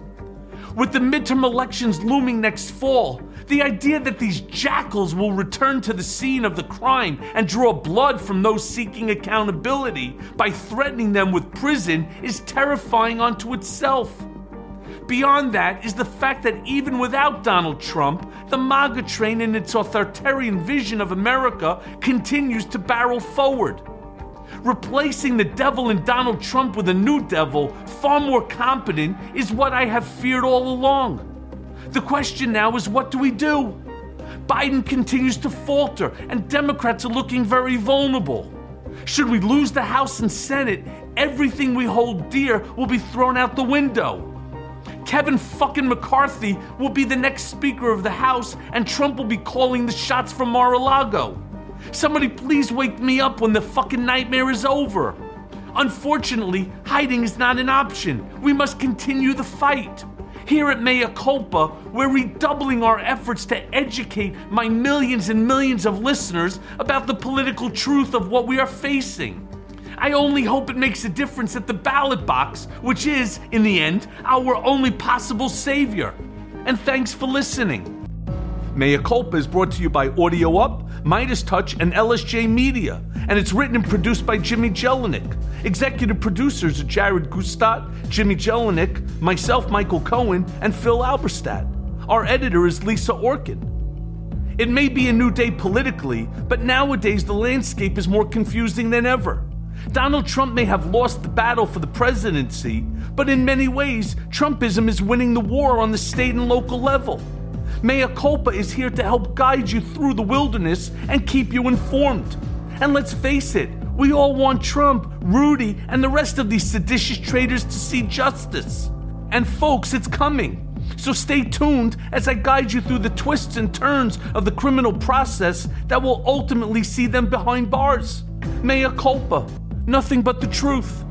Speaker 1: With the midterm elections looming next fall, the idea that these jackals will return to the scene of the crime and draw blood from those seeking accountability by threatening them with prison is terrifying unto itself. Beyond that is the fact that even without Donald Trump, the MAGA train and its authoritarian vision of America continues to barrel forward. Replacing the devil in Donald Trump with a new devil, far more competent, is what I have feared all along. The question now is what do we do? Biden continues to falter, and Democrats are looking very vulnerable. Should we lose the House and Senate, everything we hold dear will be thrown out the window. Kevin fucking McCarthy will be the next Speaker of the House, and Trump will be calling the shots from Mar a Lago. Somebody please wake me up when the fucking nightmare is over. Unfortunately, hiding is not an option. We must continue the fight. Here at Mea Culpa, we're redoubling our efforts to educate my millions and millions of listeners about the political truth of what we are facing. I only hope it makes a difference at the ballot box, which is, in the end, our only possible savior. And thanks for listening. Mea Culpa is brought to you by Audio Up, Midas Touch, and LSJ Media, and it's written and produced by Jimmy Jelinek. Executive producers are Jared Gutstadt, Jimmy Jelinek, myself, Michael Cohen, and Phil Alberstadt. Our editor is Lisa Orkin. It may be a new day politically, but nowadays the landscape is more confusing than ever. Donald Trump may have lost the battle for the presidency, but in many ways, Trumpism is winning the war on the state and local level. Mea Culpa is here to help guide you through the wilderness and keep you informed. And let's face it, we all want Trump, Rudy, and the rest of these seditious traitors to see justice. And folks, it's coming. So stay tuned as I guide you through the twists and turns of the criminal process that will ultimately see them behind bars. Mea culpa. Nothing but the truth.